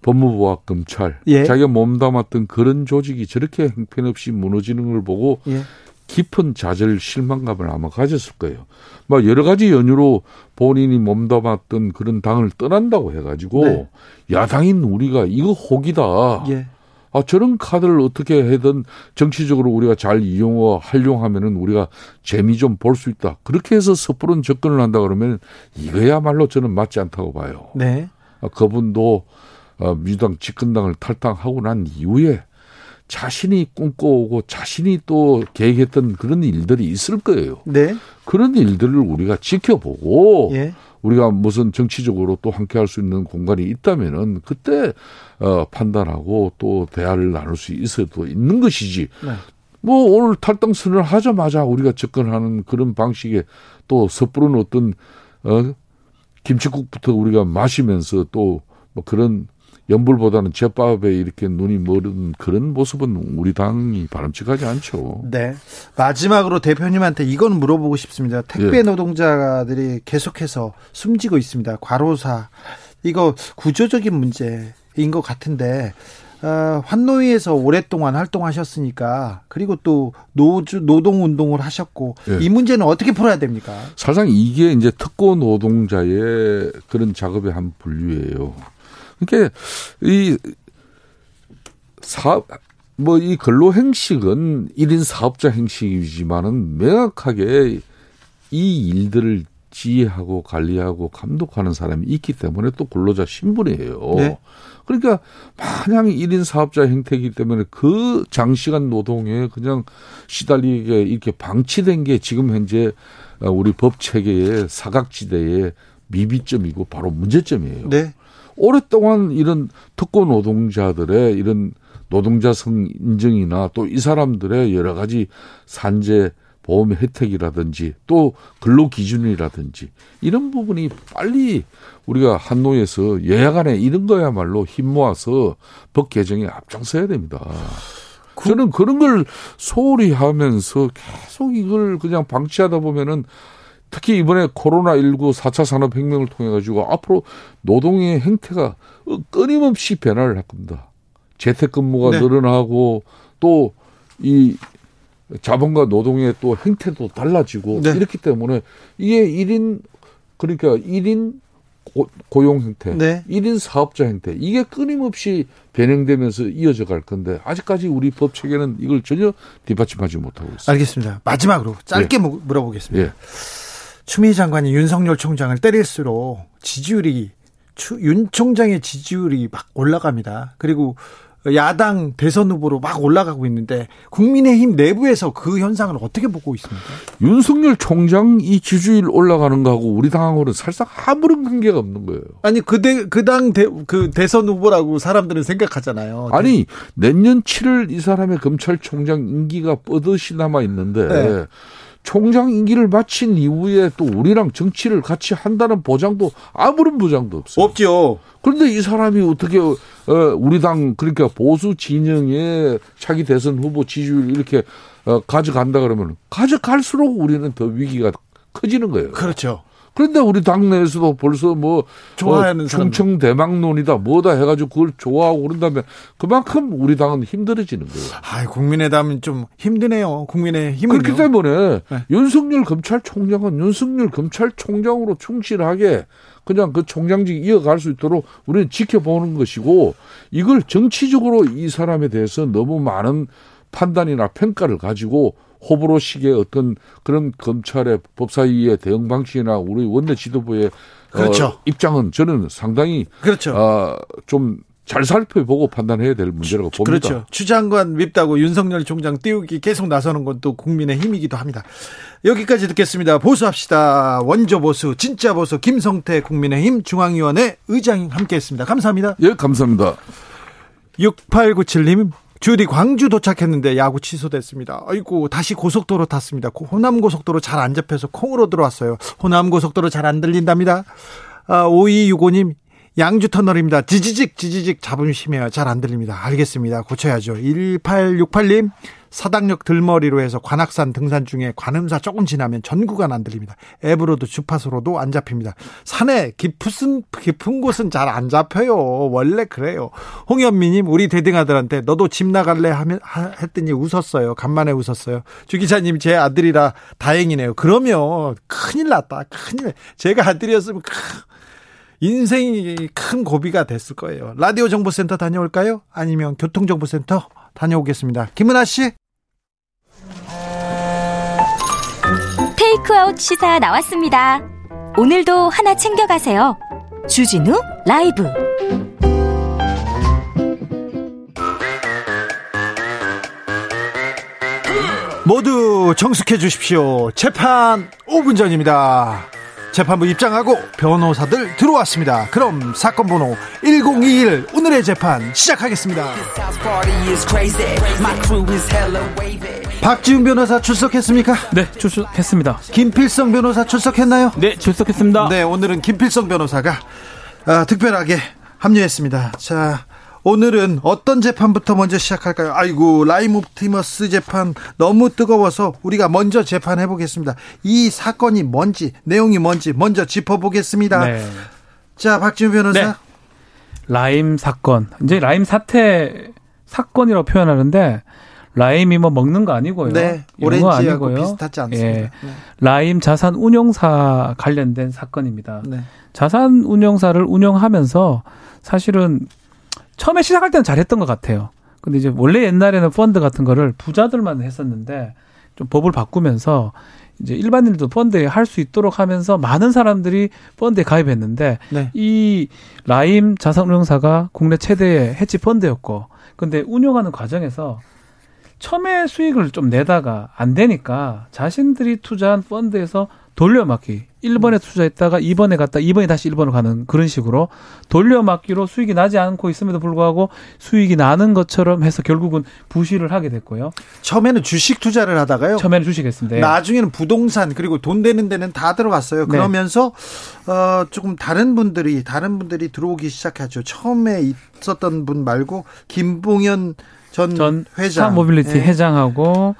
법무부와 검찰 예. 자기가 몸담았던 그런 조직이 저렇게 형편없이 무너지는 걸 보고 예. 깊은 좌절 실망감을 아마 가졌을 거예요. 막 여러 가지 연유로 본인이 몸담았던 그런 당을 떠난다고 해가지고 네. 야당인 우리가 이거 혹이다. 예. 아, 저런 카드를 어떻게 해든 정치적으로 우리가 잘 이용어 활용하면은 우리가 재미 좀 볼 수 있다. 그렇게 해서 섣부른 접근을 한다 그러면 이거야말로 저는 맞지 않다고 봐요. 네. 아, 그분도 어, 민주당 집권당을 탈당하고 난 이후에 자신이 꿈꿔오고 자신이 또 계획했던 그런 일들이 있을 거예요. 네. 그런 일들을 우리가 지켜보고 예. 우리가 무슨 정치적으로 또 함께 할 수 있는 공간이 있다면은 그때 어 판단하고 또 대화를 나눌 수 있어도 있는 것이지. 네. 뭐 오늘 탈당 선언을 하자마자 우리가 접근하는 그런 방식에 또 섣부른 어떤 어 김치국부터 우리가 마시면서 또뭐 그런 연불보다는 제밥에 이렇게 눈이 멀은 그런 모습은 우리 당이 바람직하지 않죠. 네. 마지막으로 대표님한테 이건 물어보고 싶습니다. 택배 예. 노동자들이 계속해서 숨지고 있습니다. 과로사. 이거 구조적인 문제인 것 같은데, 어, 환노위에서 오랫동안 활동하셨으니까 그리고 또 노주 노동 운동을 하셨고 예. 이 문제는 어떻게 풀어야 됩니까? 사실상 이게 이제 특고 노동자의 그런 작업의 한 분류예요. 그러니까 이 사업 뭐 이 근로 행식은 1인 사업자 행식이지만은 명확하게 이 일들을 지휘하고 관리하고 감독하는 사람이 있기 때문에 또 근로자 신분이에요. 네. 그러니까 마냥 1인 사업자 형태이기 때문에 그 장시간 노동에 그냥 시달리게 이렇게 방치된 게 지금 현재 우리 법 체계의 사각지대의 미비점이고 바로 문제점이에요. 네. 오랫동안 이런 특권 노동자들의 이런 노동자성 인증이나 또 이 사람들의 여러 가지 산재 보험 혜택이라든지 또 근로 기준이라든지 이런 부분이 빨리 우리가 한노에서 여야간에 이런 거야말로 힘 모아서 법 개정에 앞장서야 됩니다. 그... 저는 그런 걸 소홀히 하면서 계속 이걸 그냥 방치하다 보면은 특히 이번에 코로나19 4차 산업혁명을 통해 가지고 앞으로 노동의 행태가 끊임없이 변화를 할 겁니다. 재택근무가 네. 늘어나고 또 이 자본과 노동의 또 행태도 달라지고 네. 이렇기 때문에 이게 1인 그러니까 1인 고, 용 형태, 네. 1인 사업자 형태 이게 끊임없이 변형되면서 이어져 갈 건데 아직까지 우리 법 체계는 이걸 전혀 뒷받침하지 못하고 있습니다. 알겠습니다. 마지막으로 짧게 예. 물어보겠습니다. 예. 추미애 장관이 윤석열 총장을 때릴수록 지지율이 추, 윤 총장의 지지율이 막 올라갑니다. 그리고 야당 대선 후보로 막 올라가고 있는데 국민의힘 내부에서 그 현상을 어떻게 보고 있습니까? 윤석열 총장 이 지지율 올라가는 거하고 우리 당하고는 살짝 아무런 관계가 없는 거예요. 아니 그대 그당 그 대선 후보라고 사람들은 생각하잖아요. 아니 내년 7월 이 사람의 검찰총장 임기가 뻗듯이 남아 있는데 네. 총장 임기를 마친 이후에 또 우리랑 정치를 같이 한다는 보장도 아무런 보장도 없어요. 없죠. 그런데 이 사람이 어떻게 어, 우리 당 그러니까 보수 진영의 차기 대선 후보 지지율 이렇게 어, 가져간다 그러면 가져갈수록 우리는 더 위기가 커지는 거예요. 그렇죠. 그런데 우리 당내에서도 벌써 뭐 좋아하는 어, 충청 대망론이다 뭐다 해가지고 그걸 좋아하고 그런다면 그만큼 우리 당은 힘들어지는 거예요. 아, 국민의당은 좀 힘드네요. 국민의 힘은 그렇기 때문에 네. 윤석열 검찰총장은 윤석열 검찰총장으로 충실하게 그냥 그 총장직 이어갈 수 있도록 우리는 지켜보는 것이고 이걸 정치적으로 이 사람에 대해서 너무 많은 판단이나 평가를 가지고 호불호식의 어떤 그런 검찰의 법사위의 대응 방식이나 우리 원내 지도부의 어, 그렇죠. 어, 입장은 저는 상당히 그렇죠. 어, 좀잘 살펴보고 판단해야 될 문제라고 봅니다. 그렇죠. 추 장관 밉다고 윤석열 총장 띄우기 계속 나서는 건 또 국민의 힘이기도 합니다. 여기까지 듣겠습니다. 보수합시다. 원조 보수, 진짜 보수, 김성태 국민의힘 중앙위원회 의장 함께했습니다. 감사합니다. 예, 감사합니다. 6897님 주디 광주 도착했는데 야구 취소됐습니다. 아이고 다시 고속도로 탔습니다. 호남 고속도로 잘 안 잡혀서 콩으로 들어왔어요. 호남 고속도로 잘 안 들린답니다. 아, 5265님 양주 터널입니다. 지지직 지지직 심해요. 잘 안 들립니다. 알겠습니다. 고쳐야죠. 1868님 사당역 들머리로 해서 관악산 등산 중에 관음사 조금 지나면 전 구간 안 들립니다. 앱으로도 주파수로도 안 잡힙니다. 산에 깊은 깊은 곳은 잘 안 잡혀요. 원래 그래요. 홍현미님 우리 대등아들한테 너도 집 나갈래 하면 했더니 웃었어요. 간만에 웃었어요. 주 기자님 제 아들이라 다행이네요. 그러면 큰일 났다. 큰일. 제가 아들이었으면 인생이 큰 고비가 됐을 거예요. 라디오 정보센터 다녀올까요? 아니면 교통정보센터 다녀오겠습니다. 김은아 씨. 테이크아웃 시사 나왔습니다. 오늘도 하나 챙겨가세요. 주진우 라이브. 모두 정숙해 주십시오. 재판 5분 전입니다. 재판부 입장하고 변호사들 들어왔습니다. 그럼 사건 번호 1021 오늘의 재판 시작하겠습니다. 박지훈 변호사 출석했습니까? 네, 출석했습니다. 김필성 변호사 출석했나요? 네, 출석했습니다. 네, 오늘은 김필성 변호사가 아, 특별하게 합류했습니다. 자, 오늘은 어떤 재판부터 먼저 시작할까요? 아이고 라임 옵티머스 재판 너무 뜨거워서 우리가 먼저 재판해 보겠습니다. 이 사건이 뭔지 내용이 뭔지 먼저 짚어보겠습니다. 네. 자 박지훈 변호사. 네. 라임 사건 이제 라임 사태 사건이라고 표현하는데 라임이 뭐 먹는 거 아니고요. 네. 오렌지하고 비슷하지 않습니다. 예. 네. 라임 자산 운용사 관련된 사건입니다. 네. 자산 운용사를 운영하면서 사실은 처음에 시작할 때는 잘했던 것 같아요. 근데 이제 원래 옛날에는 펀드 같은 거를 부자들만 했었는데 좀 법을 바꾸면서 이제 일반인들도 펀드에 할 수 있도록 하면서 많은 사람들이 펀드에 가입했는데 네. 이 라임 자산운용사가 국내 최대의 해치 펀드였고 근데 운영하는 과정에서 처음에 수익을 좀 내다가 안 되니까 자신들이 투자한 펀드에서 돌려막기 1번에 투자했다가 2번에 갔다 2번에 다시 1번으로 가는 그런 식으로 돌려막기로 수익이 나지 않고 있음에도 불구하고 수익이 나는 것처럼 해서 결국은 부실을 하게 됐고요. 처음에는 주식 투자를 하다가요. 처음에는 주식했습니다. 예. 나중에는 부동산 그리고 돈 되는 데는 다 들어갔어요. 네. 그러면서 네. 어 조금 다른 분들이 다른 분들이 들어오기 시작하죠. 처음에 있었던 분 말고 김봉현 전, 전 회장 모빌리티 네. 회장하고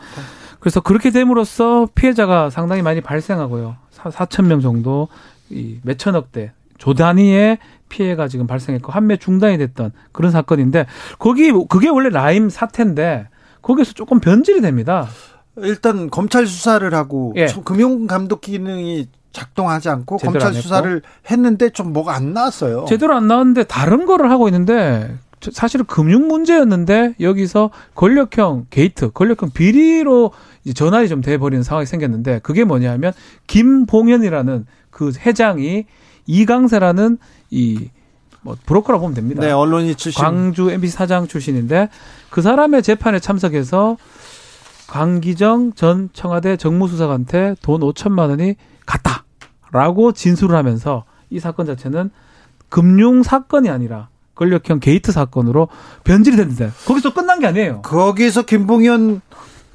그래서 그렇게 됨으로써 피해자가 상당히 많이 발생하고요. 4천 명 정도 이 몇천억대 조 단위의 피해가 지금 발생했고 판매 중단이 됐던 그런 사건인데 거기 그게 원래 라임 사태인데 거기서 조금 변질이 됩니다. 일단 검찰 수사를 하고 예. 금융 감독 기능이 작동하지 않고 검찰 수사를 했는데 좀 뭐가 안 나왔어요. 제대로 안 나왔는데 다른 거를 하고 있는데 사실은 금융 문제였는데 여기서 권력형 게이트, 권력형 비리로 전환이 좀 돼버리는 상황이 생겼는데 그게 뭐냐면 김봉현이라는 그 회장이 이강세라는 이 뭐 브로커라고 보면 됩니다. 네, 언론인 출신. 광주 MBC 사장 출신인데 그 사람의 재판에 참석해서 강기정 전 청와대 정무수석한테 돈 5천만 원이 갔다라고 진술을 하면서 이 사건 자체는 금융 사건이 아니라 권력형 게이트 사건으로 변질이 됐는데 거기서 끝난 게 아니에요. 거기서 김봉현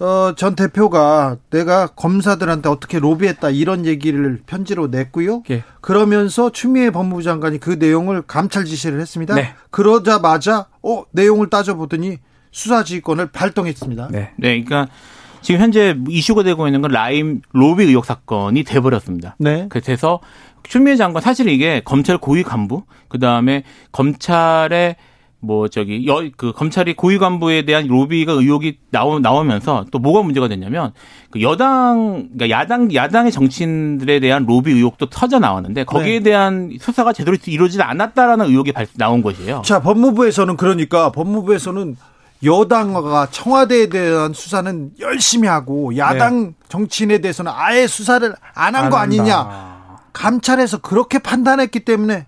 어, 전 대표가 내가 검사들한테 어떻게 로비했다 이런 얘기를 편지로 냈고요. 예. 그러면서 추미애 법무부 장관이 그 내용을 감찰 지시를 했습니다. 네. 그러자마자 어 내용을 따져보더니 수사지휘권을 발동했습니다. 네. 네, 그러니까 지금 현재 이슈가 되고 있는 건 라임 로비 의혹 사건이 돼버렸습니다. 네. 그래서 추미애 장관 사실 이게 검찰 고위 간부 그 다음에 검찰의 뭐 저기 여 그 검찰이 고위 간부에 대한 로비가 의혹이 나오 나오면서 또 뭐가 문제가 됐냐면 그 여당 그러니까 야당 야당의 정치인들에 대한 로비 의혹도 터져 나왔는데 거기에 네. 대한 수사가 제대로 이루어지지 않았다라는 의혹이 나온 것이에요. 자 법무부에서는 그러니까 법무부에서는 여당과 청와대에 대한 수사는 열심히 하고 야당 네. 정치인에 대해서는 아예 수사를 안 한 거 아니냐. 감찰에서 그렇게 판단했기 때문에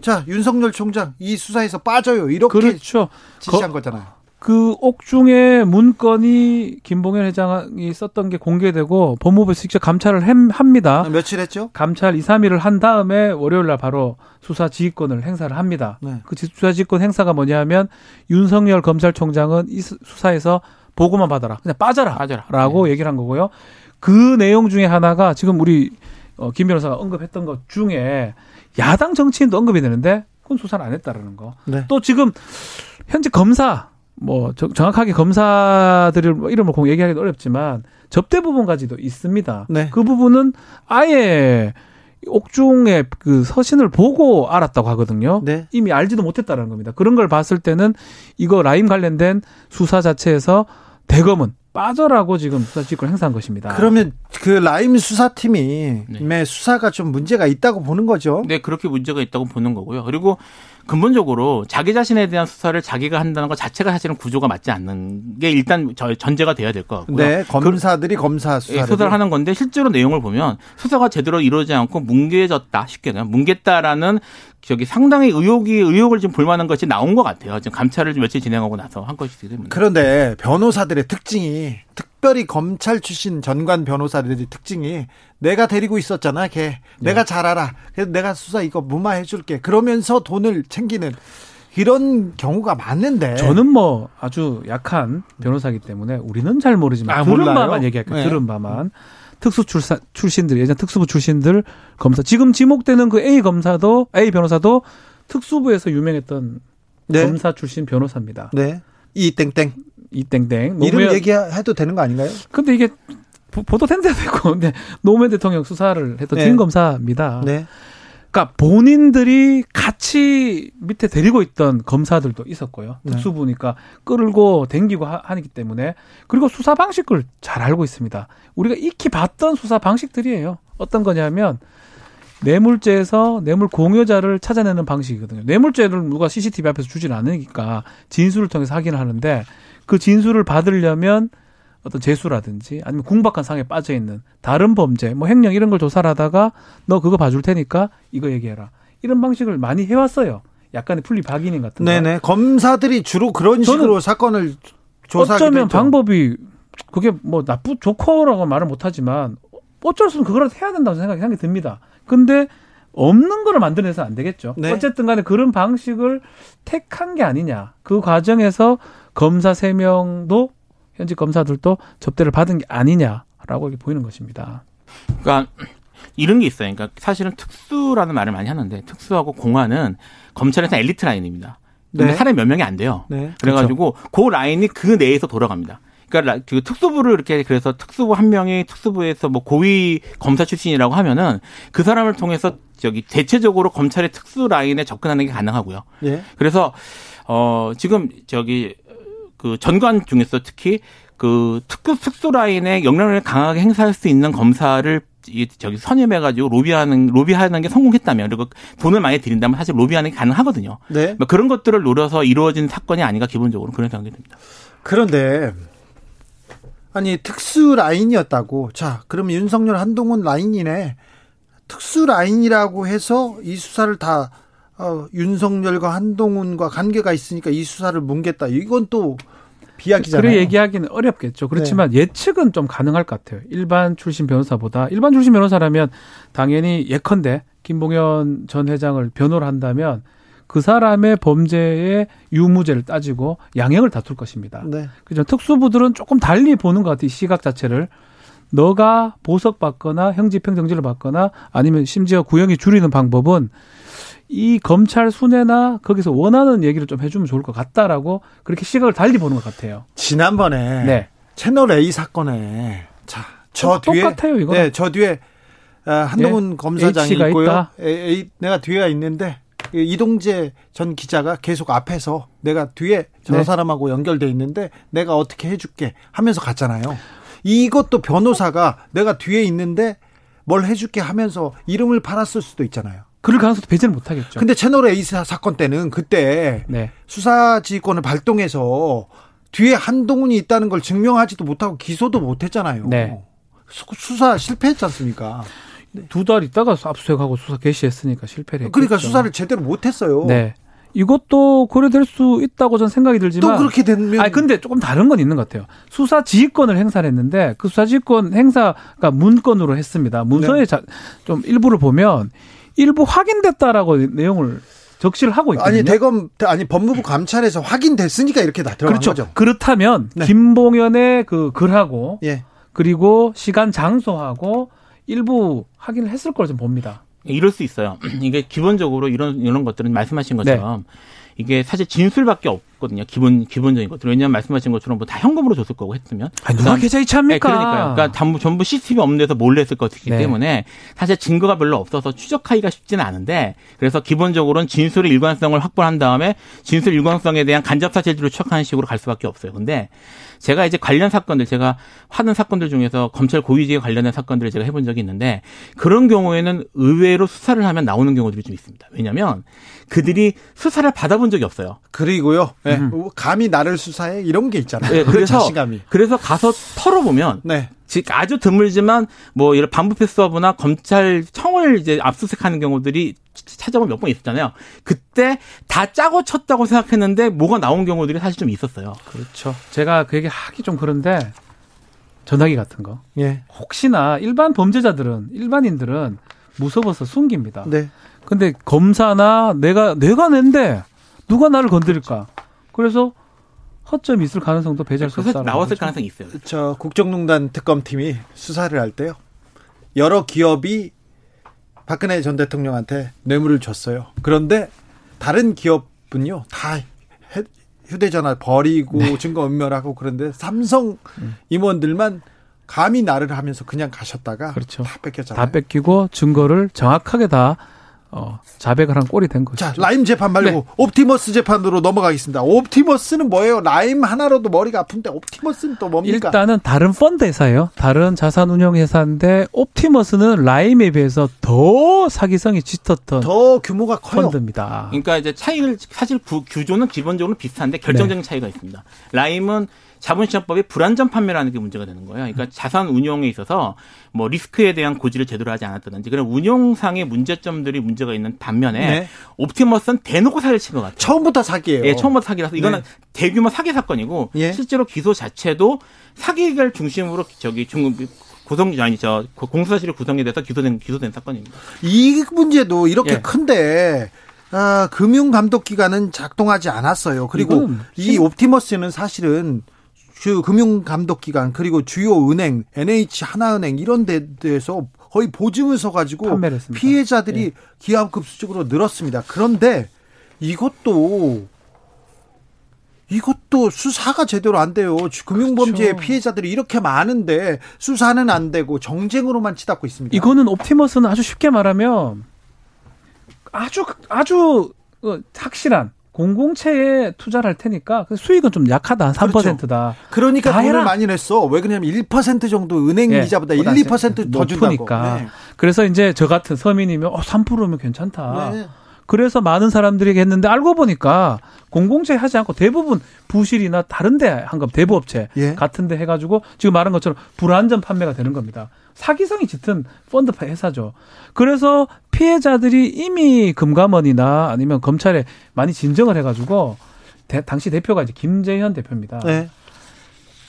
자 윤석열 총장 이 수사에서 빠져요 이렇게 그렇죠. 지시한 거, 거잖아요. 그 옥중의 문건이 김봉현 회장이 썼던 게 공개되고 법무부에서 직접 감찰을 합니다. 아, 며칠 했죠? 감찰 2, 3일을 한 다음에 월요일 날 바로 수사 지휘권을 행사를 합니다. 네. 그 수사 지휘권 행사가 뭐냐면 윤석열 검찰총장은 이 수사에서 보고만 받아라. 그냥 빠져라. 빠져라. 라고 네. 얘기를 한 거고요. 그 내용 중에 하나가 지금 우리 어, 김 변호사가 언급했던 것 중에 야당 정치인도 언급이 되는데 그건 수사를 안 했다라는 거. 네. 또 지금 현재 검사 뭐 정확하게 검사들을 뭐 이름을 공 얘기하기도 어렵지만 접대 부분까지도 있습니다. 네. 그 부분은 아예 옥중의 그 서신을 보고 알았다고 하거든요. 네. 이미 알지도 못했다는 겁니다. 그런 걸 봤을 때는 이거 라임 관련된 수사 자체에서 대검은 빠져라고 지금 수사지휘권 행사한 것입니다. 그러면 그 라임 수사팀이 네. 수사가 좀 문제가 있다고 보는 거죠? 네, 그렇게 문제가 있다고 보는 거고요. 그리고 근본적으로 자기 자신에 대한 수사를 자기가 한다는 것 자체가 사실은 구조가 맞지 않는 게 일단 전제가 돼야 될 것 같고요. 네, 검사들이 그, 검사 수사를, 수사를 하는 건데 실제로 내용을 보면 수사가 제대로 이루어지지 않고 뭉개졌다 쉽게 뭉갰다라는 저기 상당히 의혹이 의혹을 좀 볼만한 것이 나온 것 같아요. 지금 감찰을 좀 며칠 진행하고 나서 한 것이기 때문에. 그런데 변호사들의 특징이 특 별히 검찰 출신 전관 변호사들의 특징이 내가 데리고 있었잖아, 걔. 네. 내가 잘 알아. 그래서 내가 수사 이거 무마해 줄게. 그러면서 돈을 챙기는 이런 경우가 많은데. 저는 뭐 아주 약한 변호사기 때문에 우리는 잘 모르지만 아, 들은 바만 얘기할게요. 네. 들은 바만. 특수 출사, 출신들, 예전 특수부 출신들 검사. 지금 지목되는 그 A 검사도, A 변호사도 특수부에서 유명했던 네. 검사 출신 변호사입니다. 네. 이 땡땡. 이 땡땡. 이름 얘기해도 되는 거 아닌가요? 근데 이게 보도된다 되고 근데 노무현 대통령 수사를 했던 네. 주임 검사입니다. 네. 그러니까 본인들이 같이 밑에 데리고 있던 검사들도 있었고요. 네. 특수부니까 끌고 댕기고 하기 때문에 그리고 수사 방식을 잘 알고 있습니다. 우리가 익히 봤던 수사 방식들이에요. 어떤 거냐면 뇌물죄에서 뇌물 공여자를 찾아내는 방식이거든요. 뇌물죄를 누가 CCTV 앞에서 주지는 않으니까 진술을 통해서 확인을 하는데 그 진술을 받으려면 어떤 재수라든지 아니면 궁박한 상에 빠져 있는 다른 범죄, 뭐 횡령 이런 걸 조사를 하다가 너 그거 봐줄 테니까 이거 얘기해라. 이런 방식을 많이 해왔어요. 약간의 풀리 박인인 같은 거. 네네. 검사들이 주로 그런 식으로 사건을 조사하기도 어쩌면 했죠. 방법이 그게 뭐 나쁘 좋고라고 말을 못하지만 어쩔 수 없는 그거라도 해야 된다고 생각이, 생각이 듭니다. 근데 없는 거를 만들어내서는 안 되겠죠. 네. 어쨌든 간에 그런 방식을 택한 게 아니냐. 그 과정에서 검사 3명도 현직 검사들도 접대를 받은 게 아니냐라고 보이는 것입니다. 그러니까 이런 게 있어요. 그러니까 사실은 특수라는 말을 많이 하는데 특수하고 공안은 검찰에서 엘리트 라인입니다. 근데 네. 사람이 몇 명이 안 돼요. 네. 그래가지고 그렇죠. 그 라인이 그 내에서 돌아갑니다. 그러니까 그 특수부를 이렇게 그래서 특수부 한 명이 특수부에서 뭐 고위 검사 출신이라고 하면은 그 사람을 통해서 저기 대체적으로 검찰의 특수 라인에 접근하는 게 가능하고요. 예. 그래서 어 지금 저기 그 전관 중에서 특히 그 특급 특수 라인의 영향력을 강하게 행사할 수 있는 검사를 이 저기 선임해가지고 로비하는 로비하는 게 성공했다면 그리고 돈을 많이 들인다면 사실 로비하는 게 가능하거든요. 네. 뭐 그런 것들을 노려서 이루어진 사건이 아닌가 기본적으로 그런 생각이 듭니다. 그런데 아니 특수 라인이었다고. 자, 그럼 윤석열 한동훈 라인이네. 특수 라인이라고 해서 이 수사를 다 어, 윤석열과 한동훈과 관계가 있으니까 이 수사를 뭉겠다. 이건 또 비약이잖아요. 그래 얘기하기는 어렵겠죠. 그렇지만 네. 예측은 좀 가능할 것 같아요. 일반 출신 변호사보다 일반 출신 변호사라면 당연히 예컨대 김봉현 전 회장을 변호를 한다면 그 사람의 범죄의 유무죄를 따지고 양형을 다툴 것입니다. 네. 그죠? 특수부들은 조금 달리 보는 것 같아요. 이 시각 자체를. 너가 보석 받거나 형집행정지를 받거나 아니면 심지어 구형이 줄이는 방법은 이 검찰 순회나 거기서 원하는 얘기를 좀 해주면 좋을 것 같다라고 그렇게 시각을 달리 보는 것 같아요. 지난번에 네. 채널 A 사건에 자, 저 뒤에 똑같아요, 이거. 네, 저 뒤에 아, 한동훈 예, 검사장이 H가 있고요. 있다. A, 내가 뒤에 있는데 그 이동재 전 기자가 계속 앞에서 내가 뒤에 저 네. 사람하고 연결돼 있는데 내가 어떻게 해줄게 하면서 갔잖아요. 이것도 변호사가 내가 뒤에 있는데 뭘 해줄게 하면서 이름을 팔았을 수도 있잖아요. 그럴 가능성도 배제는 못하겠죠. 근데 채널 A 사건 때는 그때 네. 수사지휘권을 발동해서 뒤에 한동훈이 있다는 걸 증명하지도 못하고 기소도 못 했잖아요. 네. 수사 실패했지 않습니까? 네. 두달 있다가 압수수색하고 수사 개시했으니까 실패를 했죠. 그러니까 수사를 제대로 못 했어요. 네. 이것도 고려될 수 있다고 저는 생각이 들지만 또 그렇게 되면 아니 근데 조금 다른 건 있는 것 같아요. 수사 지휘권을 행사를 했는데 그 수사 지휘권 행사가 문건으로 했습니다. 문서의 네. 좀 일부를 보면 일부 확인됐다라고 내용을 적시를 하고 있거든요. 아니 대검 아니 법무부 감찰에서 확인됐으니까 이렇게 다 들어간 그렇죠. 거죠. 그렇다면 네. 김봉현의 그 글하고 예. 그리고 시간 장소하고 일부 확인을 했을 걸좀 봅니다. 이럴 수 있어요. 이게 기본적으로 이런 이런 것들은 말씀하신 것처럼 네. 이게 사실 진술밖에 없 거든요. 기본 기본적인 것들. 왜냐하면 말씀하신 것처럼 뭐 다 현금으로 줬을 거고 했으면. 아니, 누가 계좌 이체합니까? 네, 그러니까요. 그러니까 전부 전부 CCTV 없는 데서 몰래 했을 것이기 네. 때문에 사실 증거가 별로 없어서 추적하기가 쉽지는 않은데 그래서 기본적으로는 진술의 일관성을 확보한 다음에 진술 일관성에 대한 간접 사실들을 추적하는 식으로 갈 수밖에 없어요. 근데 제가 이제 관련 사건들 제가 하는 사건들 중에서 검찰 고위직에 관련된 사건들을 제가 해본 적이 있는데 그런 경우에는 의외로 수사를 하면 나오는 경우들이 좀 있습니다. 왜냐하면 그들이 수사를 받아본 적이 없어요. 그리고요, 네. 음. 감히 나를 수사해 이런 게 있잖아요. 네, 그래서 자신감이. 그래서 가서 털어보면 네. 아주 드물지만 뭐 이런 반부패 수사부나 검찰청을 이제 압수수색하는 경우들이 찾아보면 몇번 있었잖아요. 그때 다 짜고 쳤다고 생각했는데 뭐가 나온 경우들이 사실 좀 있었어요. 그렇죠. 제가 그 얘기 하기 좀 그런데 전화기 같은 거. 예. 혹시나 일반 범죄자들은 일반인들은 무서워서 숨깁니다. 네. 근데 검사나 내가 내가 낸데 누가 나를 건드릴까? 그래서 허점이 있을 가능성도 배제할 수 없다. 나왔을 거죠. 가능성이 있어요. 저 국정농단 특검팀이 수사를 할 때요. 여러 기업이 박근혜 전 대통령한테 뇌물을 줬어요. 그런데 다른 기업은요 다 휴대전화 버리고 네. 증거 인멸하고 그런데 삼성 음. 임원들만 감히 나를 하면서 그냥 가셨다가 그렇죠. 다 뺏겼잖아요. 다 뺏기고 증거를 정확하게 다 어, 자백을 한 꼴이 된 거죠. 자, 라임 재판 말고 네. 옵티머스 재판으로 넘어가겠습니다. 옵티머스는 뭐예요? 라임 하나로도 머리가 아픈데 옵티머스는 또 뭡니까? 일단은 다른 펀드 회사예요. 다른 자산 운용 회사인데 옵티머스는 라임에 비해서 더 사기성이 짙었던 더 규모가 커요. 펀드입니다. 그러니까 이제 차이를 사실 구, 규조는 기본적으로 비슷한데 결정적인 네. 차이가 있습니다. 라임은 자본시장법이 불안전 판매라는 게 문제가 되는 거예요. 그러니까 자산 운용에 있어서 뭐 리스크에 대한 고지를 제대로 하지 않았다든지 그런 운용상의 문제점들이 문제가 있는 반면에 네. 옵티머스는 대놓고 사기를 친 것 같아요. 처음부터 사기예요. 예, 처음부터 사기라서 이거는 네. 대규모 사기 사건이고 예. 실제로 기소 자체도 사기를 중심으로 저기 중 구성 아니 저 공수사실이 구성이 돼서 기소된 기소된 사건입니다. 이 문제도 이렇게 예. 큰데 아, 금융감독기관은 작동하지 않았어요. 그리고 이 옵티머스는 사실은 주 금융감독기관 그리고 주요 은행, NH 하나은행 이런 데에서 거의 보증을 서 가지고 피해자들이 예. 기하급수적으로 늘었습니다. 그런데 이것도 이것도 수사가 제대로 안 돼요. 금융범죄의 그렇죠. 피해자들이 이렇게 많은데 수사는 안 되고 정쟁으로만 치닫고 있습니다. 이거는 옵티머스는 아주 쉽게 말하면 아주 아주 어, 확실한 공공채에 투자를 할 테니까 그 수익은 좀 약하다. 3%다. 그렇죠. 그러니까 돈을 해라. 많이 냈어. 왜 그러냐면 1% 정도 은행 예, 이자보다 1, 2%더 준다고. 네. 그래서 이제 저 같은 서민이면 어, 3%면 괜찮다. 네. 그래서 많은 사람들이 했는데 알고 보니까 공공재 하지 않고 대부분 부실이나 다른 데 한겁 대부업체 예. 같은 데 해가지고 지금 말한 것처럼 불안전 판매가 되는 겁니다. 사기성이 짙은 펀드 회사죠. 그래서 피해자들이 이미 금감원이나 아니면 검찰에 많이 진정을 해가지고 대, 당시 대표가 이제 김재현 대표입니다. 네.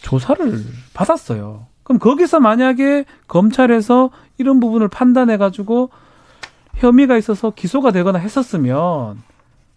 조사를 받았어요. 그럼 거기서 만약에 검찰에서 이런 부분을 판단해가지고 혐의가 있어서 기소가 되거나 했었으면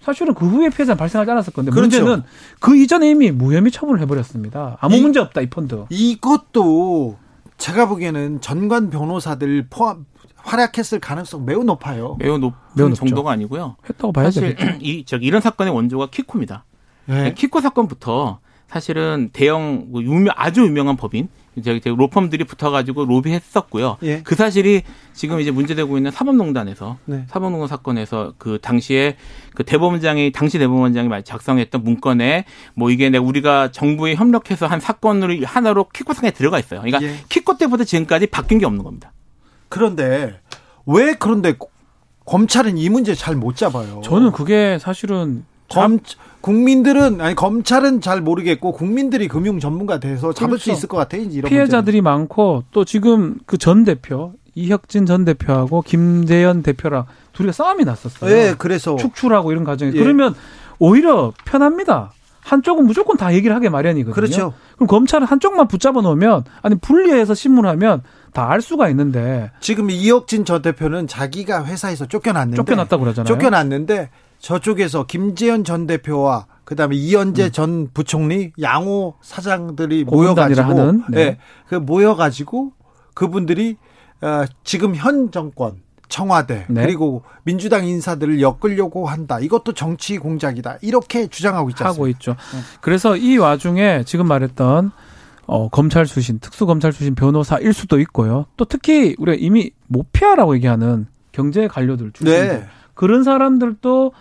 사실은 그 후에 피해자는 발생하지 않았을 건데 그렇죠. 문제는 그 이전에 이미 무혐의 처분을 해버렸습니다. 아무 이, 문제 없다 이 펀드. 이것도 제가 보기에는 전관 변호사들 포함 활약했을 가능성 매우 높아요. 매우 높은 매우 정도가 아니고요. 했다고 봐야죠. 사실 이, 저 이런 사건의 원조가 키코입니다. 네. 키코 사건부터 사실은 대형 뭐 유명 아주 유명한 법인 이제 로펌들이 붙어가지고 로비했었고요. 예. 그 사실이 지금 이제 문제되고 있는 사법농단에서 네. 사법농단 사건에서 그 당시에 그 대법원장이 당시 대법원장이 작성했던 문건에 뭐 이게 내 우리가 정부에 협력해서 한 사건으로 하나로 키코 상에 들어가 있어요. 그러니까 예. 키코 때부터 지금까지 바뀐 게 없는 겁니다. 그런데 왜 그런데 검찰은 이 문제 잘 못 잡아요? 저는 그게 사실은 검 국민들은 아니 검찰은 잘 모르겠고 국민들이 금융 전문가 돼서 잡을 그렇죠. 수 있을 것 같아요. 이런 피해자들이 문제는. 많고 또 지금 그 전 대표 이혁진 전 대표하고 김재현 대표랑 둘이가 싸움이 났었어요. 네, 그래서 축출하고 이런 과정에 예. 그러면 오히려 편합니다. 한쪽은 무조건 다 얘기를 하게 마련이거든요. 그렇죠. 그럼 검찰은 한쪽만 붙잡아 놓으면 아니 분리해서 신문하면 다 알 수가 있는데 지금 이혁진 전 대표는 자기가 회사에서 쫓겨났는데 쫓겨났다고 그러잖아요. 쫓겨났는데 저쪽에서 김재현 전 대표와 그다음에 이현재 음. 전 부총리 양호 사장들이 모여가지고 하는, 네. 네. 그 모여가지고 그분들이 어, 지금 현 정권 청와대 네. 그리고 민주당 인사들을 엮으려고 한다. 이것도 정치 공작이다. 이렇게 주장하고 있지 않습니까? 하고 있죠. 네. 그래서 이 와중에 지금 말했던 어, 검찰 출신, 특수 검찰 출신 변호사일 수도 있고요. 또 특히 우리가 이미 모피아라고 얘기하는 경제 관료들 출신들 네. 그런 사람들도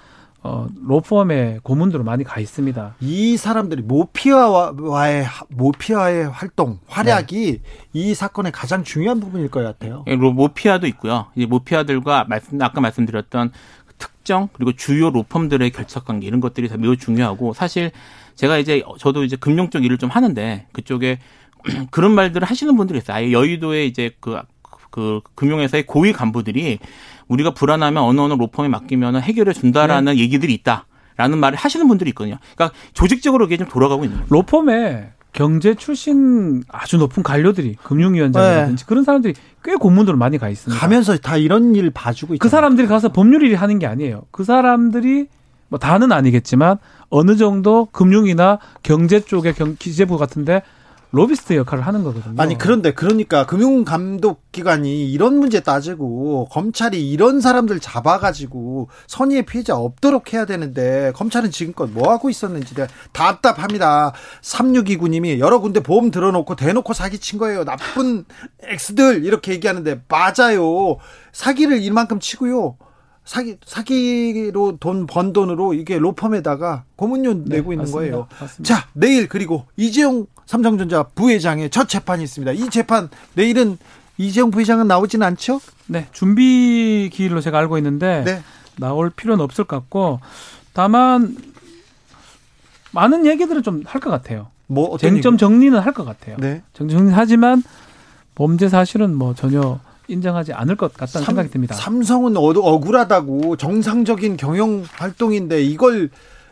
어, 로펌의 고문들로 많이 가 있습니다. 이 사람들이 모피아와의 모피아의 활동, 활약이 네. 이 사건의 가장 중요한 부분일 것 같아요. 예, 모피아도 있고요. 이제 모피아들과 말씀 아까 말씀드렸던 특정 그리고 주요 로펌들의 결착 관계 이런 것들이 다 매우 중요하고 사실 제가 이제 저도 이제 금융 쪽 일을 좀 하는데 그쪽에 그런 말들을 하시는 분들이 있어요. 아예 여의도에 이제 그, 그 금융회사의 고위 간부들이 우리가 불안하면 어느 어느 로펌에 맡기면 해결해 준다라는 네. 얘기들이 있다. 라는 말을 하시는 분들이 있거든요. 그러니까 조직적으로 이게 좀 돌아가고 있는 거예요. 로펌에 경제 출신 아주 높은 관료들이 금융위원장이라든지 네. 그런 사람들이 꽤 고문으로 많이 가 있습니다. 가면서 다 이런 일 봐주고 있그 사람들이 가서 법률 일 하는 게 아니에요. 그 사람들이 뭐 다는 아니겠지만 어느 정도 금융이나 경제 쪽의 경, 기재부 같은데 로비스트 역할을 하는 거거든요. 아니 그런데 그러니까 금융감독기관이 이런 문제 따지고 검찰이 이런 사람들 잡아가지고 선의의 피해자 없도록 해야 되는데 검찰은 지금껏 뭐 하고 있었는지 답답합니다. 3629님이 여러 군데 보험 들어놓고 대놓고 사기친 거예요. 나쁜 엑스들 이렇게 얘기하는데 맞아요. 사기를 이만큼 치고요. 사기 사기로 돈 번 돈으로 이게 로펌에다가 고문료 네, 내고 있는 맞습니다. 거예요. 맞습니다. 자 내일 그리고 이재용 삼성전자 부회장의 첫 재판이 있습니다. 이 재판 내일은 이재용 부회장은 나오지는 않죠? 네 준비 기일로 제가 알고 있는데 네. 나올 필요는 없을 것 같고 다만 많은 얘기들을 좀 할 것 같아요. 뭐 쟁점 정리는 할 것 같아요. 네. 쟁점 정리 하지만 범죄 사실은 뭐 전혀 인정하지 않을 것 같다는 삼, 생각이 듭니다. 삼성은 억울하다고 정상적인 경영 활동인데 이걸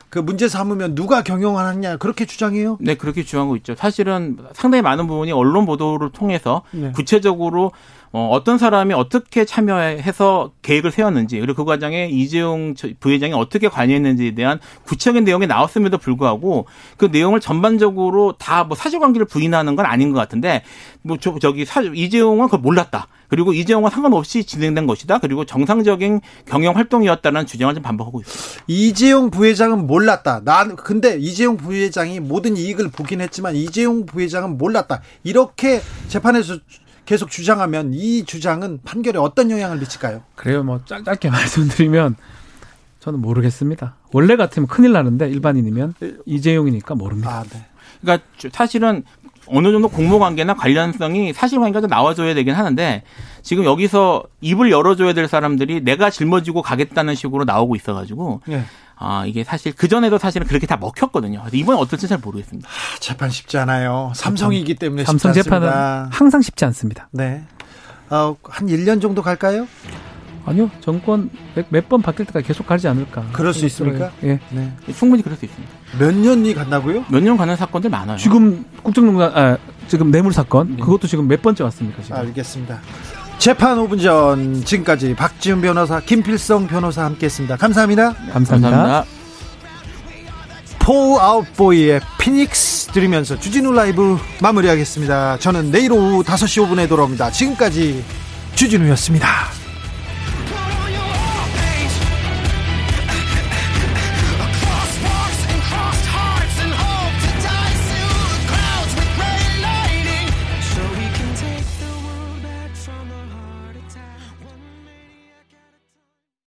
그 문제 삼으면 누가 경영하느냐 그렇게 주장해요? 네, 그렇게 주장하고 있죠. 사실은 상당히 많은 부분이 언론 보도를 통해서 네. 구체적으로 어, 어떤 사람이 어떻게 참여해서 계획을 세웠는지 그리고 그 과정에 이재용 부회장이 어떻게 관여했는지에 대한 구체적인 내용이 나왔음에도 불구하고 그 내용을 전반적으로 다 뭐 사실관계를 부인하는 건 아닌 것 같은데 뭐 저, 저기 사, 이재용은 그걸 몰랐다. 그리고 이재용과 상관없이 진행된 것이다. 그리고 정상적인 경영 활동이었다는 주장을 좀 반복하고 있습니다. 이재용 부회장은 몰랐다. 난 근데 이재용 부회장이 모든 이익을 보긴 했지만 이재용 부회장은 몰랐다. 이렇게 재판에서 계속 주장하면 이 주장은 판결에 어떤 영향을 미칠까요? 그래요. 뭐 짧, 짧게 말씀드리면 저는 모르겠습니다. 원래 같으면 큰일 나는데 일반인이면 이재용이니까 모릅니다. 아, 네. 그러니까 사실은 어느 정도 공모 관계나 관련성이 사실 관계가 나와줘야 되긴 하는데 지금 여기서 입을 열어줘야 될 사람들이 내가 짊어지고 가겠다는 식으로 나오고 있어가지고 네. 아, 이게 사실 그 전에도 사실은 그렇게 다 먹혔거든요. 이번에 어떨지 잘 모르겠습니다. 하, 재판 쉽지 않아요. 삼성이기 때문에 삼성 재판은 항상 쉽지 않습니다. 네. 어, 한 1년 정도 갈까요? 아니요. 정권 몇번 바뀔 때까지 계속 가지 않을까. 그럴 수 있습니까? 예. 네. 충분히 그럴 수 있습니다. 몇 년이 간다고요? 몇 년 가는 사건들 많아요. 지금 국정농단 아, 지금 뇌물 사건 네. 그것도 지금 몇 번째 왔습니까, 지금? 알겠습니다. 재판 5분 전 지금까지 박지훈 변호사, 김필성 변호사 함께했습니다. 감사합니다. 감사합니다. 감사합니다. 폴 아웃보이의 피닉스 들으면서 주진우 라이브 마무리하겠습니다. 저는 내일 오후 5시 5분에 돌아옵니다. 지금까지 주진우였습니다.